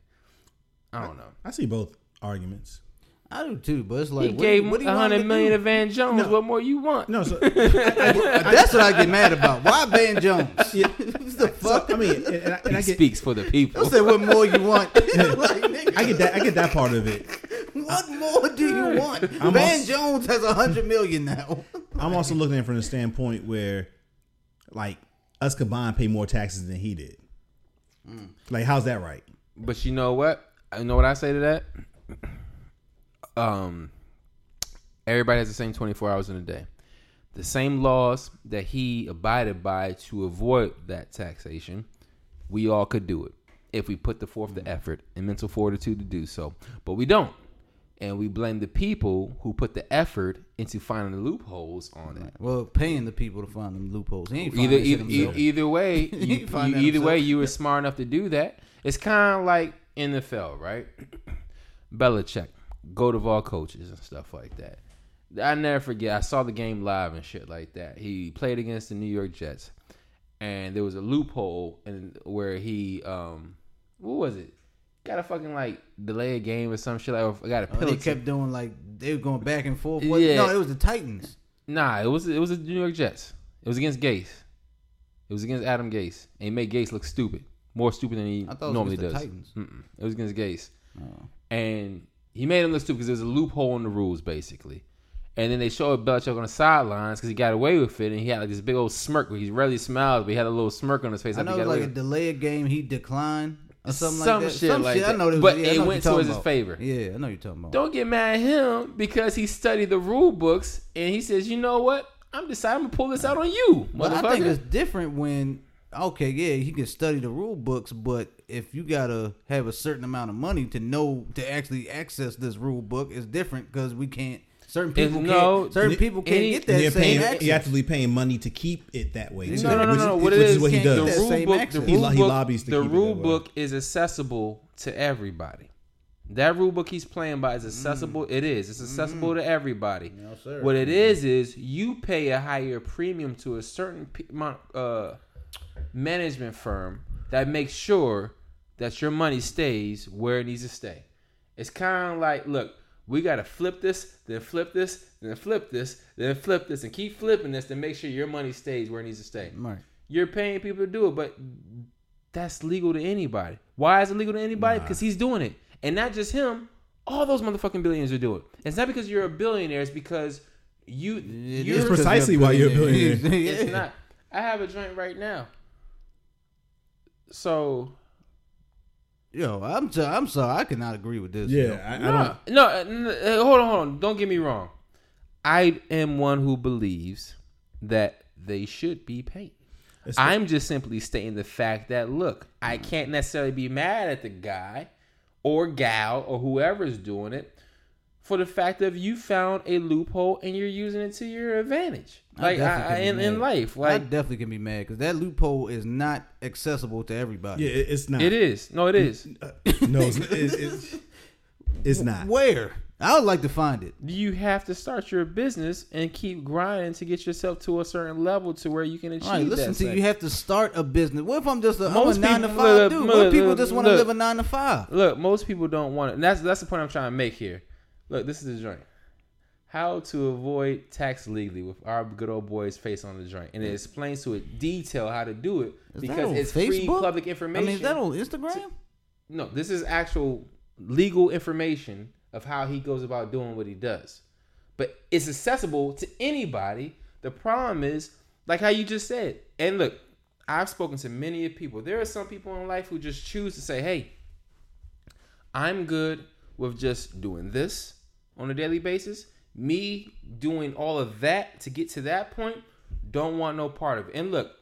I don't know. I see both arguments. I do too, but it's like He what, gave what him do you a want to million do? to Van Jones. No. What more you want? No, so That's what I get mad about. Why Van Jones? Yeah. What the So, fuck? I mean, and, and I, and I he get, speaks for the people. Don't say what more you want. like, I get that, I get that part of it. what more do you want? I'm Van also- Jones has a hundred million now. I'm also looking at it from the standpoint where, like, us combined pay more taxes than he did. Like, how's that right? But you know what? You know what I say to that? Um, everybody has the same 24 hours in a day. The same laws that he abided by to avoid that taxation, we all could do it if we put the forth the effort and mental fortitude to do so. But we don't. And we blame the people who put the effort into finding the loopholes on it. Well, paying the people to find them loopholes. Either either, e- either way, you, you- that either way, you were smart enough to do that. It's kind of like NFL, right? Belichick, go to all coaches and stuff like that. I never forget. I saw the game live and shit like that. He played against the New York Jets, and there was a loophole in where he, um, what was it? Got a fucking like delay a game or some shit. Like I got a Oh, they kept doing like they were going back and forth. What- Yeah. No, it was the Titans. Nah, it was it was the New York Jets. It was against Gase. It was against Adam Gase, and he made Gase look stupid, more stupid than he thought it normally does. Titans. Mm-mm. It was against Gase, Oh. and he made him look stupid because there's a loophole in the rules, basically. And then they showed Belichick on the sidelines because he got away with it, and he had like this big old smirk where he rarely smiles, but he had a little smirk on his face. I know he it was like a with delay a game. He declined or something Some like that. shit Some like shit. I that. know. It was, But yeah, it know went towards his favor. Yeah, I know you're talking about. Don't get mad at him because he studied the rule books and he says, "You know what? I'm deciding to pull this out on you, But I think it's different when okay, yeah, he can study the rule books, but if you gotta have a certain amount of money to know to actually access this rule book, it's different because we can't. Certain people no, can't. Certain any- people can't any- get And that you're same paying, access. you're actively paying money to keep it that way. too, No, no, no, which no. is- What which is, is what he does. the that rule book, the access. He rule he lobbies to the keep it rule that way. book is accessible to everybody. That rule book he's playing by is mm. accessible. It is. It's mm. accessible to everybody. sir. What it mm. is is you pay a higher premium to a certain uh, management firm that makes sure that your money stays where it needs to stay. It's kind of like, look, we got to flip this, then flip this, then flip this, then flip this, and keep flipping this to make sure your money stays where it needs to stay. Right. You're paying people to do it, but that's legal to anybody. Why is it legal to anybody? Because he's doing it. And not just him, all those motherfucking billionaires are doing it. It's not because you're a billionaire, it's because you It you're is 'cause precisely they're why you're a billionaire. it's not. I have a joint right now. So Yo, I'm t- I'm sorry, I cannot agree with this. Yeah, yo. I, I no, don't. no, uh, n- uh, hold on, hold on. Don't get me wrong. I am one who believes that they should be paid. I'm just simply stating the fact that look, I can't necessarily be mad at the guy or gal or whoever's doing it for the fact of you found a loophole and you're using it to your advantage. Like I, I, in, in mad. life, I definitely can be mad because that loophole is not accessible to everybody. Yeah, it- it's not. it is. No, it is. Uh, no, it's, it's, it's, it's not. Where? I would like to find it. You have to start your business and keep grinding to get yourself to a certain level to where you can achieve All right, listen that. to you. You have to start a business. What if I'm just a, I'm Most a nine to five look, dude? look, What people look, just want to live a nine to five? Look, most people don't want it. And that's that's the point I'm trying to make here. Look, this is the joint. How to avoid tax legally with our good old boy's face on the joint, and it explains to it detail how to do it Is because it's free Facebook? public I information. mean, is that on Instagram? no, this is actual legal information of how he goes about doing what he does. But it's accessible to anybody. The problem is, like how you just said, and look, I've spoken to many of people. There are some people in life who just choose to say, hey, I'm good with just doing this on a daily basis. Me doing all of that to get to that point, don't want no part of it. And look,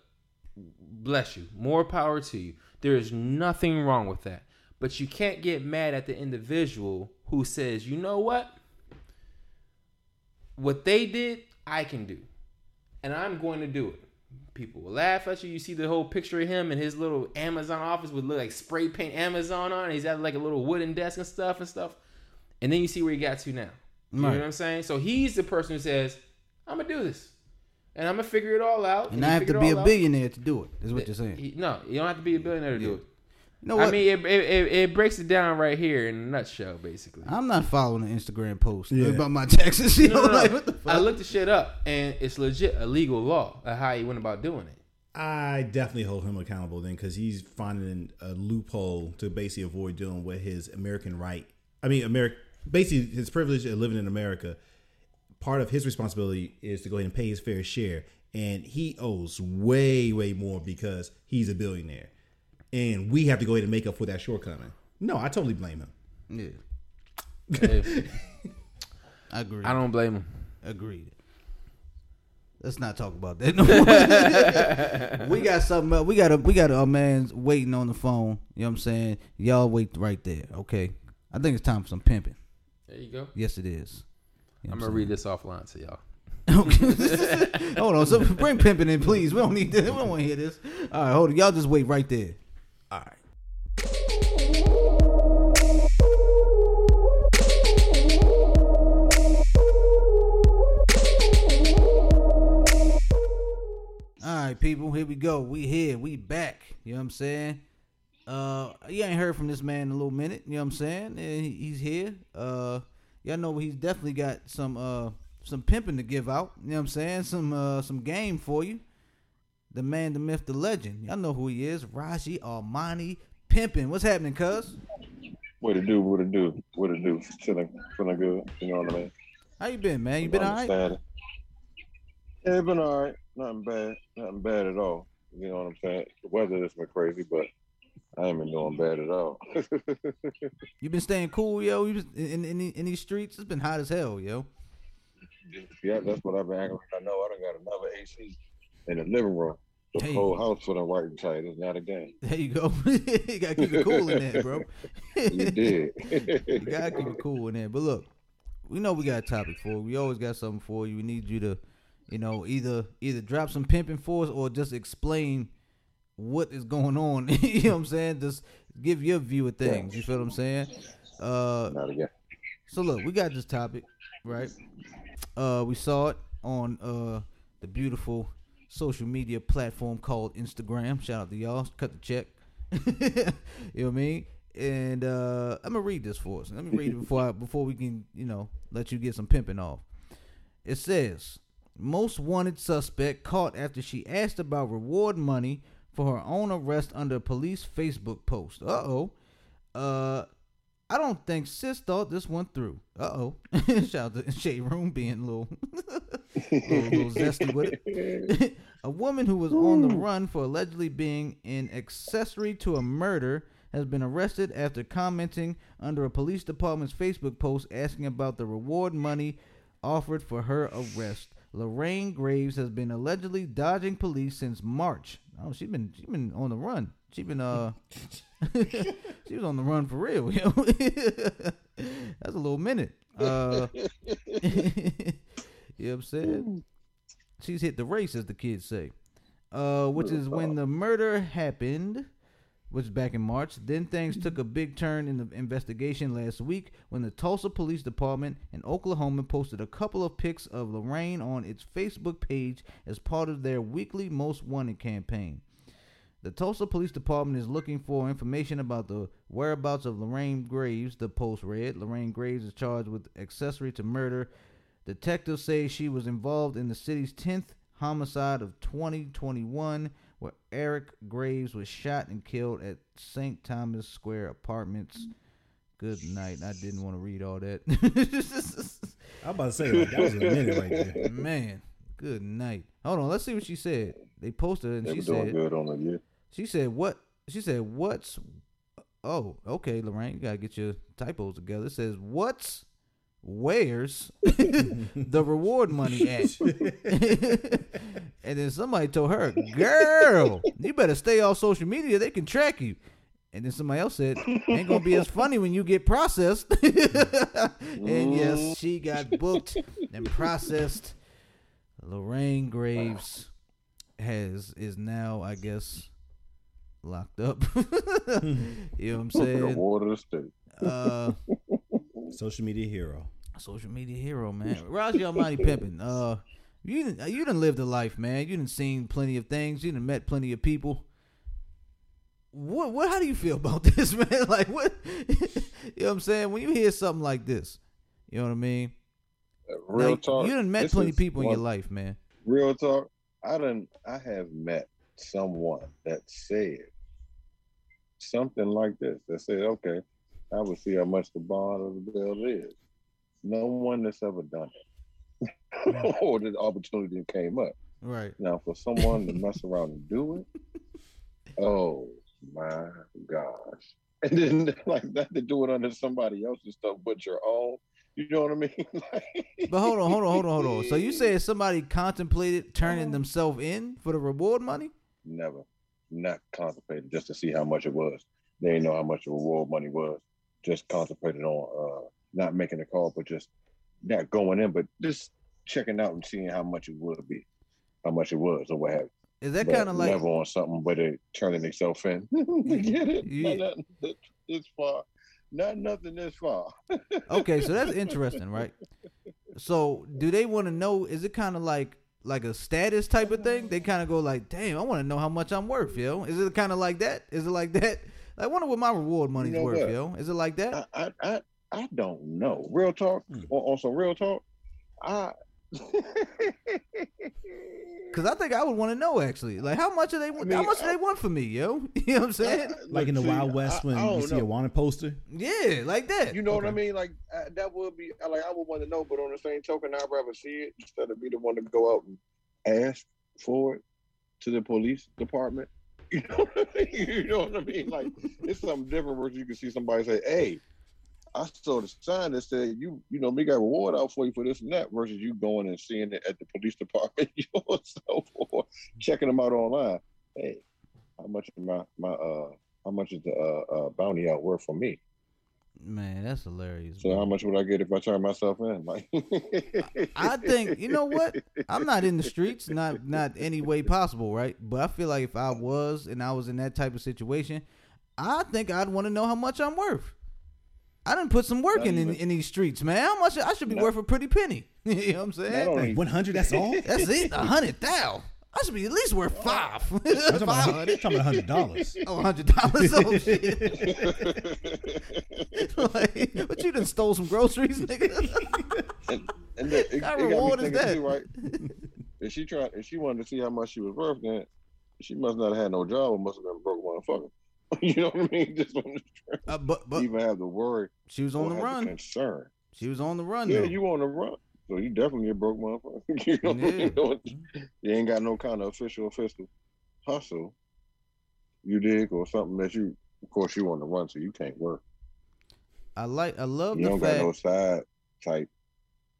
Bless you. More power to you. There is nothing wrong with that. But you can't get mad at the individual who says, you know what? What they did, I can do. And I'm going to do it. People will laugh at you. You see the whole picture of him in his little Amazon office with like spray paint Amazon on. He's at like a little wooden desk and stuff and stuff. And then you see where he got to now. You know what I'm saying? So he's the person who says, I'm gonna do this. And I'm gonna figure it all out. And he I have to be a all out. billionaire to do it. Is what you're saying. He- no, you don't have to be a billionaire to do it. You know what? I mean, it, it, it, it breaks it down right here in a nutshell, basically. I'm not following the Instagram post Yeah. about my taxes. You No, know, no, no. like what the fuck? I looked the shit up, and it's legit a legal law of how he went about doing it. I definitely hold him accountable then because he's finding a loophole to basically avoid doing what his American right. I mean, America, basically his privilege of living in America. Part of his responsibility is to go ahead and pay his fair share, and he owes way, way more because he's a billionaire, and we have to go ahead and make up for that shortcoming. No, I totally blame him. yeah, If- I agree. I don't blame him. Agreed. Let's not talk about that no more. we got something else. We got a we got a man waiting on the phone. You know what I'm saying? Y'all wait right there, okay? I think it's time for some pimping. There you go. Yes, it is. You know I'm gonna read this offline to y'all. Hold on. So bring pimping in, please. We don't need this. We don't want to hear this. All right, hold on. Y'all just wait right there. All right. All right, people. Here we go. We here. We back. You know what I'm saying? Uh, you ain't heard from this man in a little minute. You know what I'm saying? And he- he's here. Uh, y'all know he's definitely got some uh some pimping to give out. You know what I'm saying? Some uh some game for you. The man, the myth, the legend. Y'all know who he is. Raji Armani pimping. What's happening, cuz? What it do? What it do? What it do? Feeling, feeling good. You know what I mean? How you been, man? You been all right? Yeah, been all right. Nothing bad. Nothing bad at all. You know what I'm saying? The weather has been crazy, but I ain't been doing bad at all. You been staying cool, yo? You in, in, in these streets? It's been hot as hell, yo. yeah, that's what I've been acting like. I know I done got another AC in the living room. The Hey. whole house feeling white and tight. It's not a game. There you go. you gotta keep it cool in there, bro. You did. You gotta keep it cool in there. But look, we know we got a topic for you. We always got something for you. We need you to, you know, either either drop some pimping for us or just explain what is going on. you know what I'm saying? Just give your view of things. You feel what I'm saying? Uh not again. so look, we got this topic, right? Uh we saw it on uh the beautiful social media platform called Instagram. Shout out to y'all. Cut the check. you know what I mean? And uh I'm gonna read this for us. Let me read it before I, before we can, you know, let you get some pimping off. It says, most wanted suspect caught after she asked about reward money for her own arrest under a police Facebook post. Uh-oh. Uh I don't think sis thought this went through. Uh oh. Shout out to Shade Room being a little, little, little zesty with it. a woman who was on the run for allegedly being an accessory to a murder has been arrested after commenting under a police department's Facebook post asking about the reward money offered for her arrest. Lorraine Graves has been allegedly dodging police since March. Oh, she's been she been on the run. She been uh she was on the run for real. You know? That's a little minute. Uh, you know what I'm saying? She's hit the race, as the kids say. Uh, which is when the murder happened, which is back in March. Then things mm-hmm. took a big turn in the investigation last week when the Tulsa Police Department in Oklahoma posted a couple of pics of Lorraine on its Facebook page as part of their weekly Most Wanted campaign. The Tulsa Police Department is looking for information about the whereabouts of Lorraine Graves, the post read. Lorraine Graves is charged with accessory to murder. Detectives say she was involved in the city's 10th homicide of 2021, where Eric Graves was shot and killed at St. Thomas Square Apartments. Good night. I didn't want to read all that. I'm about to say like, that was a minute right there. Man, good night. Hold on, let's see what she said. They posted it and They she said good on the year. she said what she said what's oh, okay, Lorraine, you gotta get your typos together. It says what's where's the reward money at? and then somebody told her, girl, you better stay off social media. They can track you. And then somebody else said, ain't gonna be as funny when you get processed. and yes, she got booked and processed. Lorraine Graves has is now, I guess, locked up. you know what I'm saying? ward of state. Uh Social media hero. social media hero, man. Raji Almighty pimping. Uh, you done, you done lived a life, man. You done seen plenty of things. You done met plenty of people. What what? How do you feel about this, man? Like what? you know what I'm saying? When you hear something like this, you know what I mean? Real Like, talk. You done met plenty of is people in your life, man. Real talk. I done. I have met someone that said something like this. That said, "Okay, I would see how much the bond of the bill is." No one that's ever done it, or the opportunity came up. Right. Now, for someone to mess around and do it, oh my gosh! And then like that to do it under somebody else's stuff, but your own. You know what I mean? Like- But hold on, hold on, hold on, hold on. So you said somebody contemplated turning uh-huh. themselves in for the reward money? never, not contemplated just to see how much it was. They didn't know how much the reward money was. Just contemplated on uh, not making a call, but just not going in, but just checking out and seeing how much it would be, how much it was, or what have you. Is that kind of like never on something where they're turning themselves in. Get it? Yeah. Not nothing this far. Not nothing this far. okay? So that's interesting, right? So do they want to know? Is it kind of like like a status type of thing? They kind of go like, "Damn, I want to know how much I'm worth, yo." Is it kind of like that? Is it like that? I wonder what my reward money's know worth, what? yo. Is it like that? I, I, I, I don't know. Real talk. Hmm. On, on real talk. I. Because I think I would want to know actually, like how much do they want? mean, how much do they want for me, yo? You know what I'm saying? Like in the See, Wild West when I you don't see a wanted poster. yeah, like that. You know what I mean? Like uh, that would be like I would want to know, but on the same token, I'd rather see it instead of be the one to go out and ask for it to the police department. You know what I mean? You know what I mean? Like it's something different where you can see somebody say, "Hey, I saw the sign that said you, you know, me got reward out for you for this and that," versus you going and seeing it at the police department yourself or checking them out online. Hey, how much my my uh how much is the uh, uh bounty out worth for me? Man, that's hilarious. So bro. how much would I get if I turn myself in? Like, I think you know what? I'm not in the streets, not not any way possible, right? But I feel like if I was and I was in that type of situation, I think I'd want to know how much I'm worth. I didn't put some work in, in in these streets, man. How much I should be Not- worth a pretty penny? you know what I'm saying? only- 100, that's all? That's it, a hundred thou. I should be at least worth five. I'm talking about, Five I'm hundred. talking about $100. Oh, hundred dollars. Oh shit! like, but you done stole some groceries, nigga. and, and the, it, What it reward is that? too, right? If she tried, if she wanted to see how much she was worth, then she must not have had no job or must have been a broke motherfucker. you know what I mean? Just want to Uh, but but even have the worry she was on the run. concern. She was on the run. Yeah, though. you on the run, so you definitely a broke motherfucker. you know, Yeah. you, know you ain't got no kind of official official hustle. You dig or something that you, of course, you on the run, so you can't work. I like. I love You don't fact. got no side type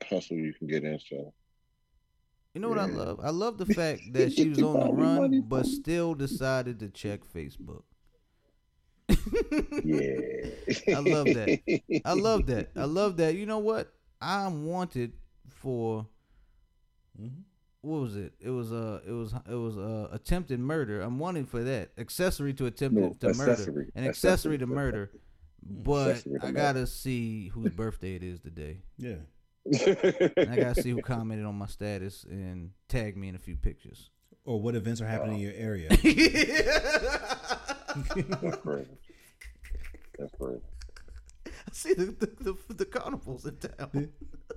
hustle you can get in. So You know what I love? I love the fact that she was on the run, but still decided to check Facebook. yeah, I love that. I love that. I love that. You know what? I'm wanted for Mhm. what was it? It was uh it was it was uh attempted murder. I'm wanted for that. Accessory to attempted No, to murder. An accessory Accessory to murder. But Accessory to I gotta see whose birthday it is today. Yeah. And I gotta see who commented on my status and tagged me in a few pictures. Or what events are happening in your area. That's crazy. That's. I see the, the, the, the carnivals in town.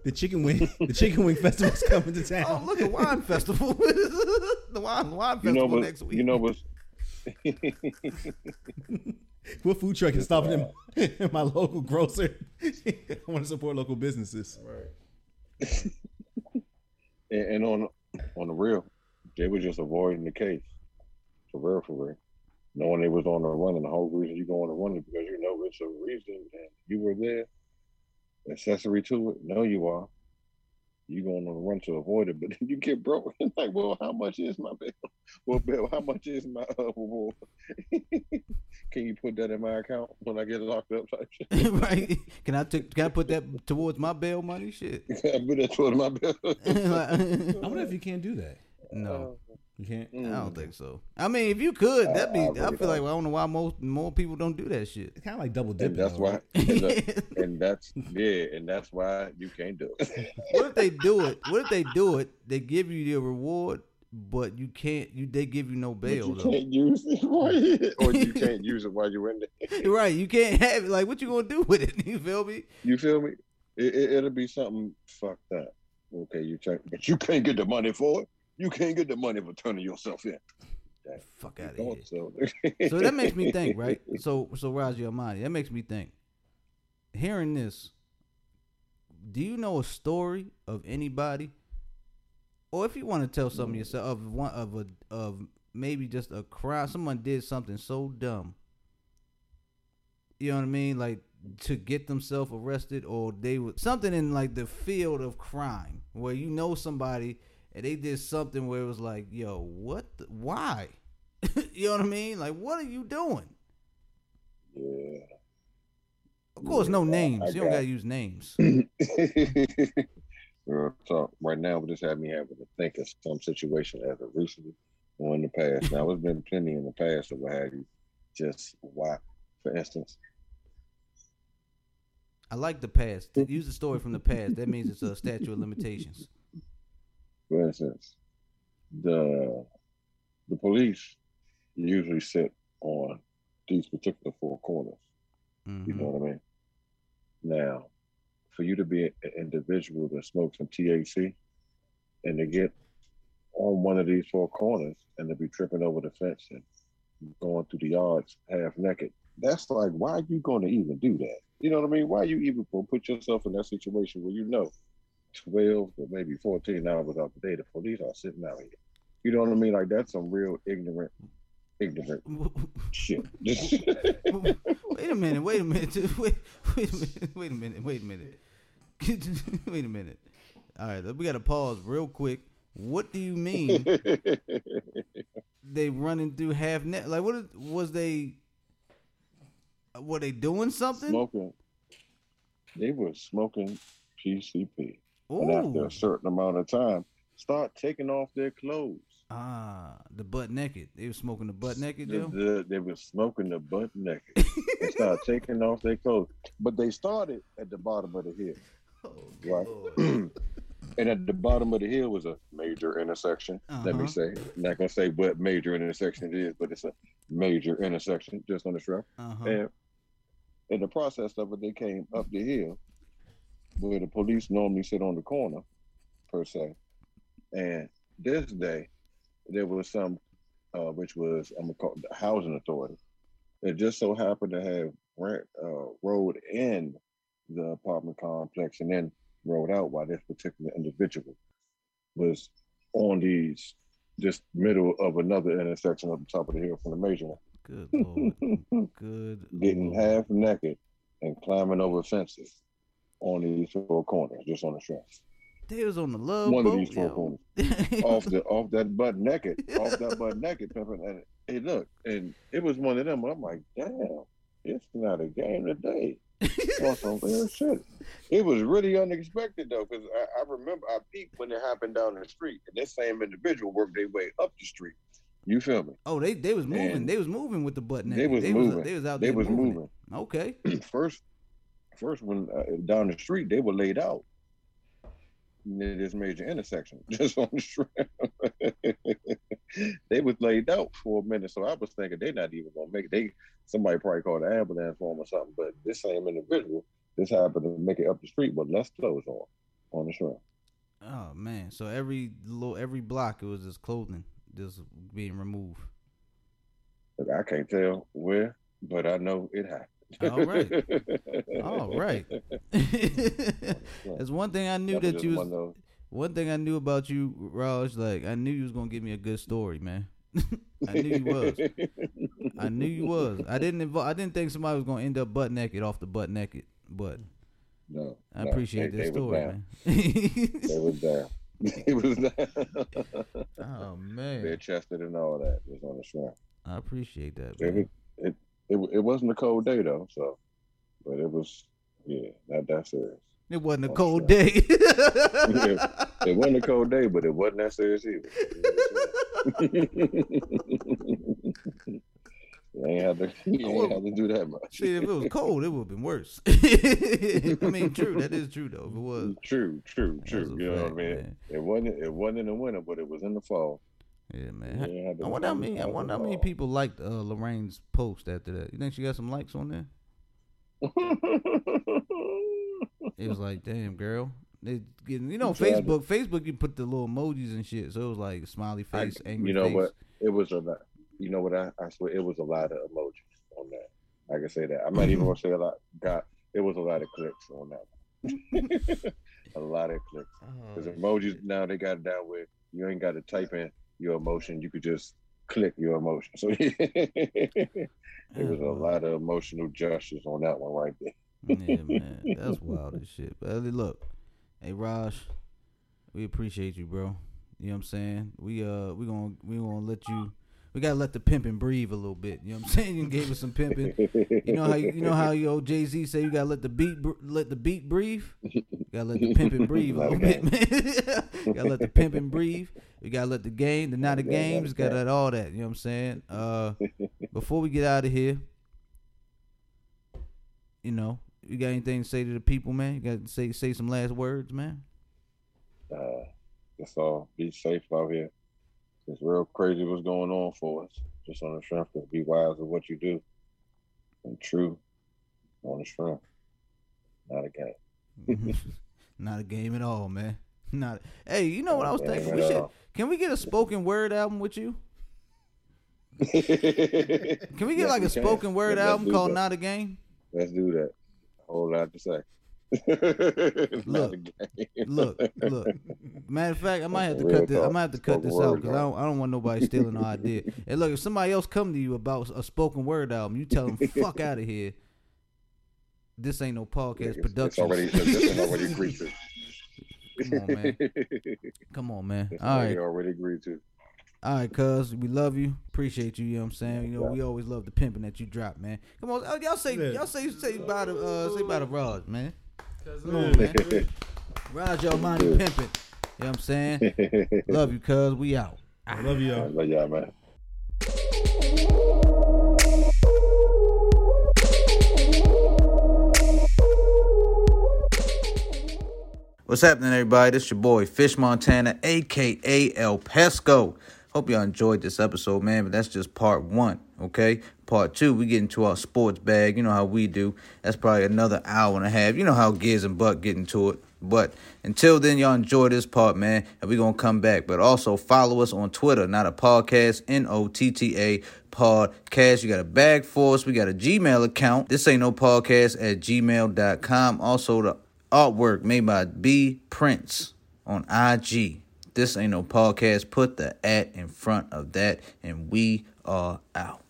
The chicken wing, the chicken wing festival's coming to town. Oh, look, a wine festival. the wine wine You festival know, but next week. you know, but What food truck is stopping in, in my local grocer? I want to support local businesses. and, and on on the real, they were just avoiding the case. For real, for real. Knowing they was on the run, and the whole reason you go on the run is because you know it's a reason, and you were there. accessory to it. No, you are. You going on a run to avoid it, but then you get broke. like, well, how much is my bill? Well, Bill, how much is my uh, reward? Can you put that in my account when I get locked up? Type shit. right? Can I take? Can I put that towards my bail money? Shit. Can I put that towards my bill? I wonder if you can't do that. no, You can't. I don't mm. think so. I mean, if you could, that'd be. I I, really feel like don't. well, I don't know why most more people don't do that shit. It's kind of like double and dipping. that's though, why. right? And, look, and that's yeah, and that's why you can't do it. What if they do it? What if they do it? They give you the reward, but you can't. You they give you no But bail you though. can't use it, right? or you can't use it while you're in there. Right? You can't have it. Like, what you gonna do with it? You feel me? You feel me? It, it, it'll be something fucked up. Okay, you check, but you can't get the money for it. You can't get the money for turning yourself in. That, Fuck out of here. So. So that makes me think, right? So, so Raji Amani, that makes me think. Hearing this, do you know a story of anybody, or if you want to tell something mm. yourself of one of a of maybe just a crime, someone did something so dumb. You know what I mean? Like to get themselves arrested, or they would something in like the field of crime where you know somebody and they did something where it was like, yo, what? The, why? you know what I mean? Like, what are you doing? yeah. Of course, no names. I You don't got- gotta use names. Talk. Right now, this had me having to think of some situation as of recently or in the past. Now, there's been plenty in the past of have you. Just why, for instance, I like the past. Use the story from the past. That means it's a statute of limitations. For instance, the the police usually sit on these particular four corners. You know Mhm. what I mean? Now, for you to be an individual that smokes some THC and to get on one of these four corners and to be tripping over the fence and going through the yards half naked, that's like, why are you going to even do that? You know what I mean? Why are you even put yourself in that situation where you know 12 or maybe 14 hours out the day, the police are sitting out here? You know what I mean? Like, that's some real ignorant, ignorant shit. Wait a minute. Wait a minute. Wait, wait a minute. Wait a minute. Wait a minute. wait a minute. All right, we got to pause real quick. What do you mean they running through half net? Like, what was they? Were they doing something? smoking. They were smoking PCP. And after a certain amount of time, start taking off their clothes. Ah, the butt naked. They were smoking the butt naked, The- the- they were smoking the butt naked. they started taking off their clothes. But they started at the bottom of the hill. Oh, Right. And at the bottom of the hill was a major intersection. Let me Uh-huh. say. I'm not gonna say what major intersection it is, but it's a major intersection just on the strip. Uh-huh. And in the process of it, they came up the hill where the police normally sit on the corner, per se. And this day, there was some, uh, which was I'm gonna call it the housing authority. It just so happened to have rent uh, road in the apartment complex and then rolled out while this particular individual was on these just middle of another intersection up the top of the hill from the major one Good lord. Good. getting lord. half naked and climbing over fences on these four corners, just on the strip. They was on the love One of these four yo. corners. off the off that butt naked, off that butt naked, pimping. And hey, look, and it was one of them. I'm like, damn, it's not a game today. on some real shit. It was really unexpected though, because I, I remember I peeked when it happened down the street, and this same individual worked their way up the street. You feel me? Oh, they they was moving. And they was moving with the butt naked. They was they moving. Was, they was out there. They was moving. moving. Okay. first, first one uh, down the street, they were laid out near this major intersection, just on the street. they was laid out for a minute, so I was thinking they're not even gonna make it. They somebody probably called an ambulance for them or something. But this same individual, this happened to make it up the street with less clothes on on the street. Oh man. So every little every block it was just clothing just being removed. I can't tell where, but I know it happened. All right. All right. That's one thing I knew That that you one was one thing I knew about you, Raj, like I knew you was gonna give me a good story, man. I knew you was. I knew you was. I didn't invo- I didn't think somebody was gonna end up butt naked off the butt naked, but No, I no, appreciate they- this they story, man. They was there. It was there. oh man, Bare chested and all that was on the shrimp. I appreciate that. It, Man. it it it wasn't a cold day though, so but it was yeah, not that serious. It wasn't a cold day. It wasn't a cold day, but it wasn't that serious either. you ain't have to you ain't have to do that much. See, if it was cold, it would have been worse. I mean, true. That is true, though. If it was, True, true, true. You know what I mean? man. It wasn't it wasn't in the winter, but it was in the fall. Yeah, man. had I wonder how many. I wonder how many people liked uh, Lorraine's post after that. You think she got some likes on there? It was like, damn, girl. They getting, you know, Facebook. Facebook, you put the little emojis and shit. So it was like smiley I- face, angry you know face. what? It was a lot. You know what? I, I swear it was a lot of emojis on that. I can say that. I'm not even gonna say a lot. God, it was a lot of clicks on that. a lot of clicks. Because Oh, emojis now they got it down where you ain't got to type in your emotion. You could just click your emotion. So it was a lot of emotional gestures on that one right there. yeah, man, that's wild as shit. But look, hey Raj, we appreciate you, bro. You know what I'm saying? We uh, we gonna we gonna let you. We gotta let the pimping breathe a little bit. You know what I'm saying? You gave us some pimping. You know how you, know how yo Jay Z say you gotta let the beat let the beat breathe. You gotta let the pimping breathe a little bit, man. you gotta let the pimping breathe. You gotta let the game, the not again, games, gotta let all that. You know what I'm saying? Uh, before we get out of here, you know, you got anything to say to the people, man? You got to say say some last words, man. uh, just all be safe out here. It's real crazy what's going on for us. Just on the strength of be wise of what you do and true on the strength. Not a game. Mm-hmm. Not a game at all, man. Not. Hey, you know what I was thinking? We should. all. Can we get a spoken word album with you? Can Can we get like a spoken word album called "Not a Game"? Let's do that. A whole lot to say. Not Look. Look, look. Matter of fact, I might have to Real cut this. I might have to cut this out because I don't. I don't want nobody stealing our idea. And look, if somebody else come to you about a spoken word album, you tell them fuck out of here. This ain't no podcast It's- production. It's already, this is already agreed to. Come on, man. Come on, man. It's All already, agreed to. All right, cuz we love you, appreciate you. You know what I'm saying. You know Yeah. we always love the pimping that you drop, man. Come on, uh, y'all say Yeah. y'all say say about the uh say about the Raj, man. Come on, man. Raj, y'all mind the pimping. You know what I'm saying. love you, cuz we out. I love you, I y'all. love y'all, man. What's happening, everybody? This your boy Fish Montana, aka El Pesco. Hope y'all enjoyed this episode, man. But that's just part one, okay? Part two, we get into our sports bag. You know how we do. That's probably another hour and a half. You know how Giz and Buck get into it. But until then, y'all enjoy this part, man. And we gonna come back. But also follow us on Twitter, not a podcast, N O T T A podcast. You got a bag for us. We got a Gmail account. This ain't no podcast at gmail.com. Also the artwork made by B Prince on IG. This ain't no podcast. Put the at in front of that, and we are out.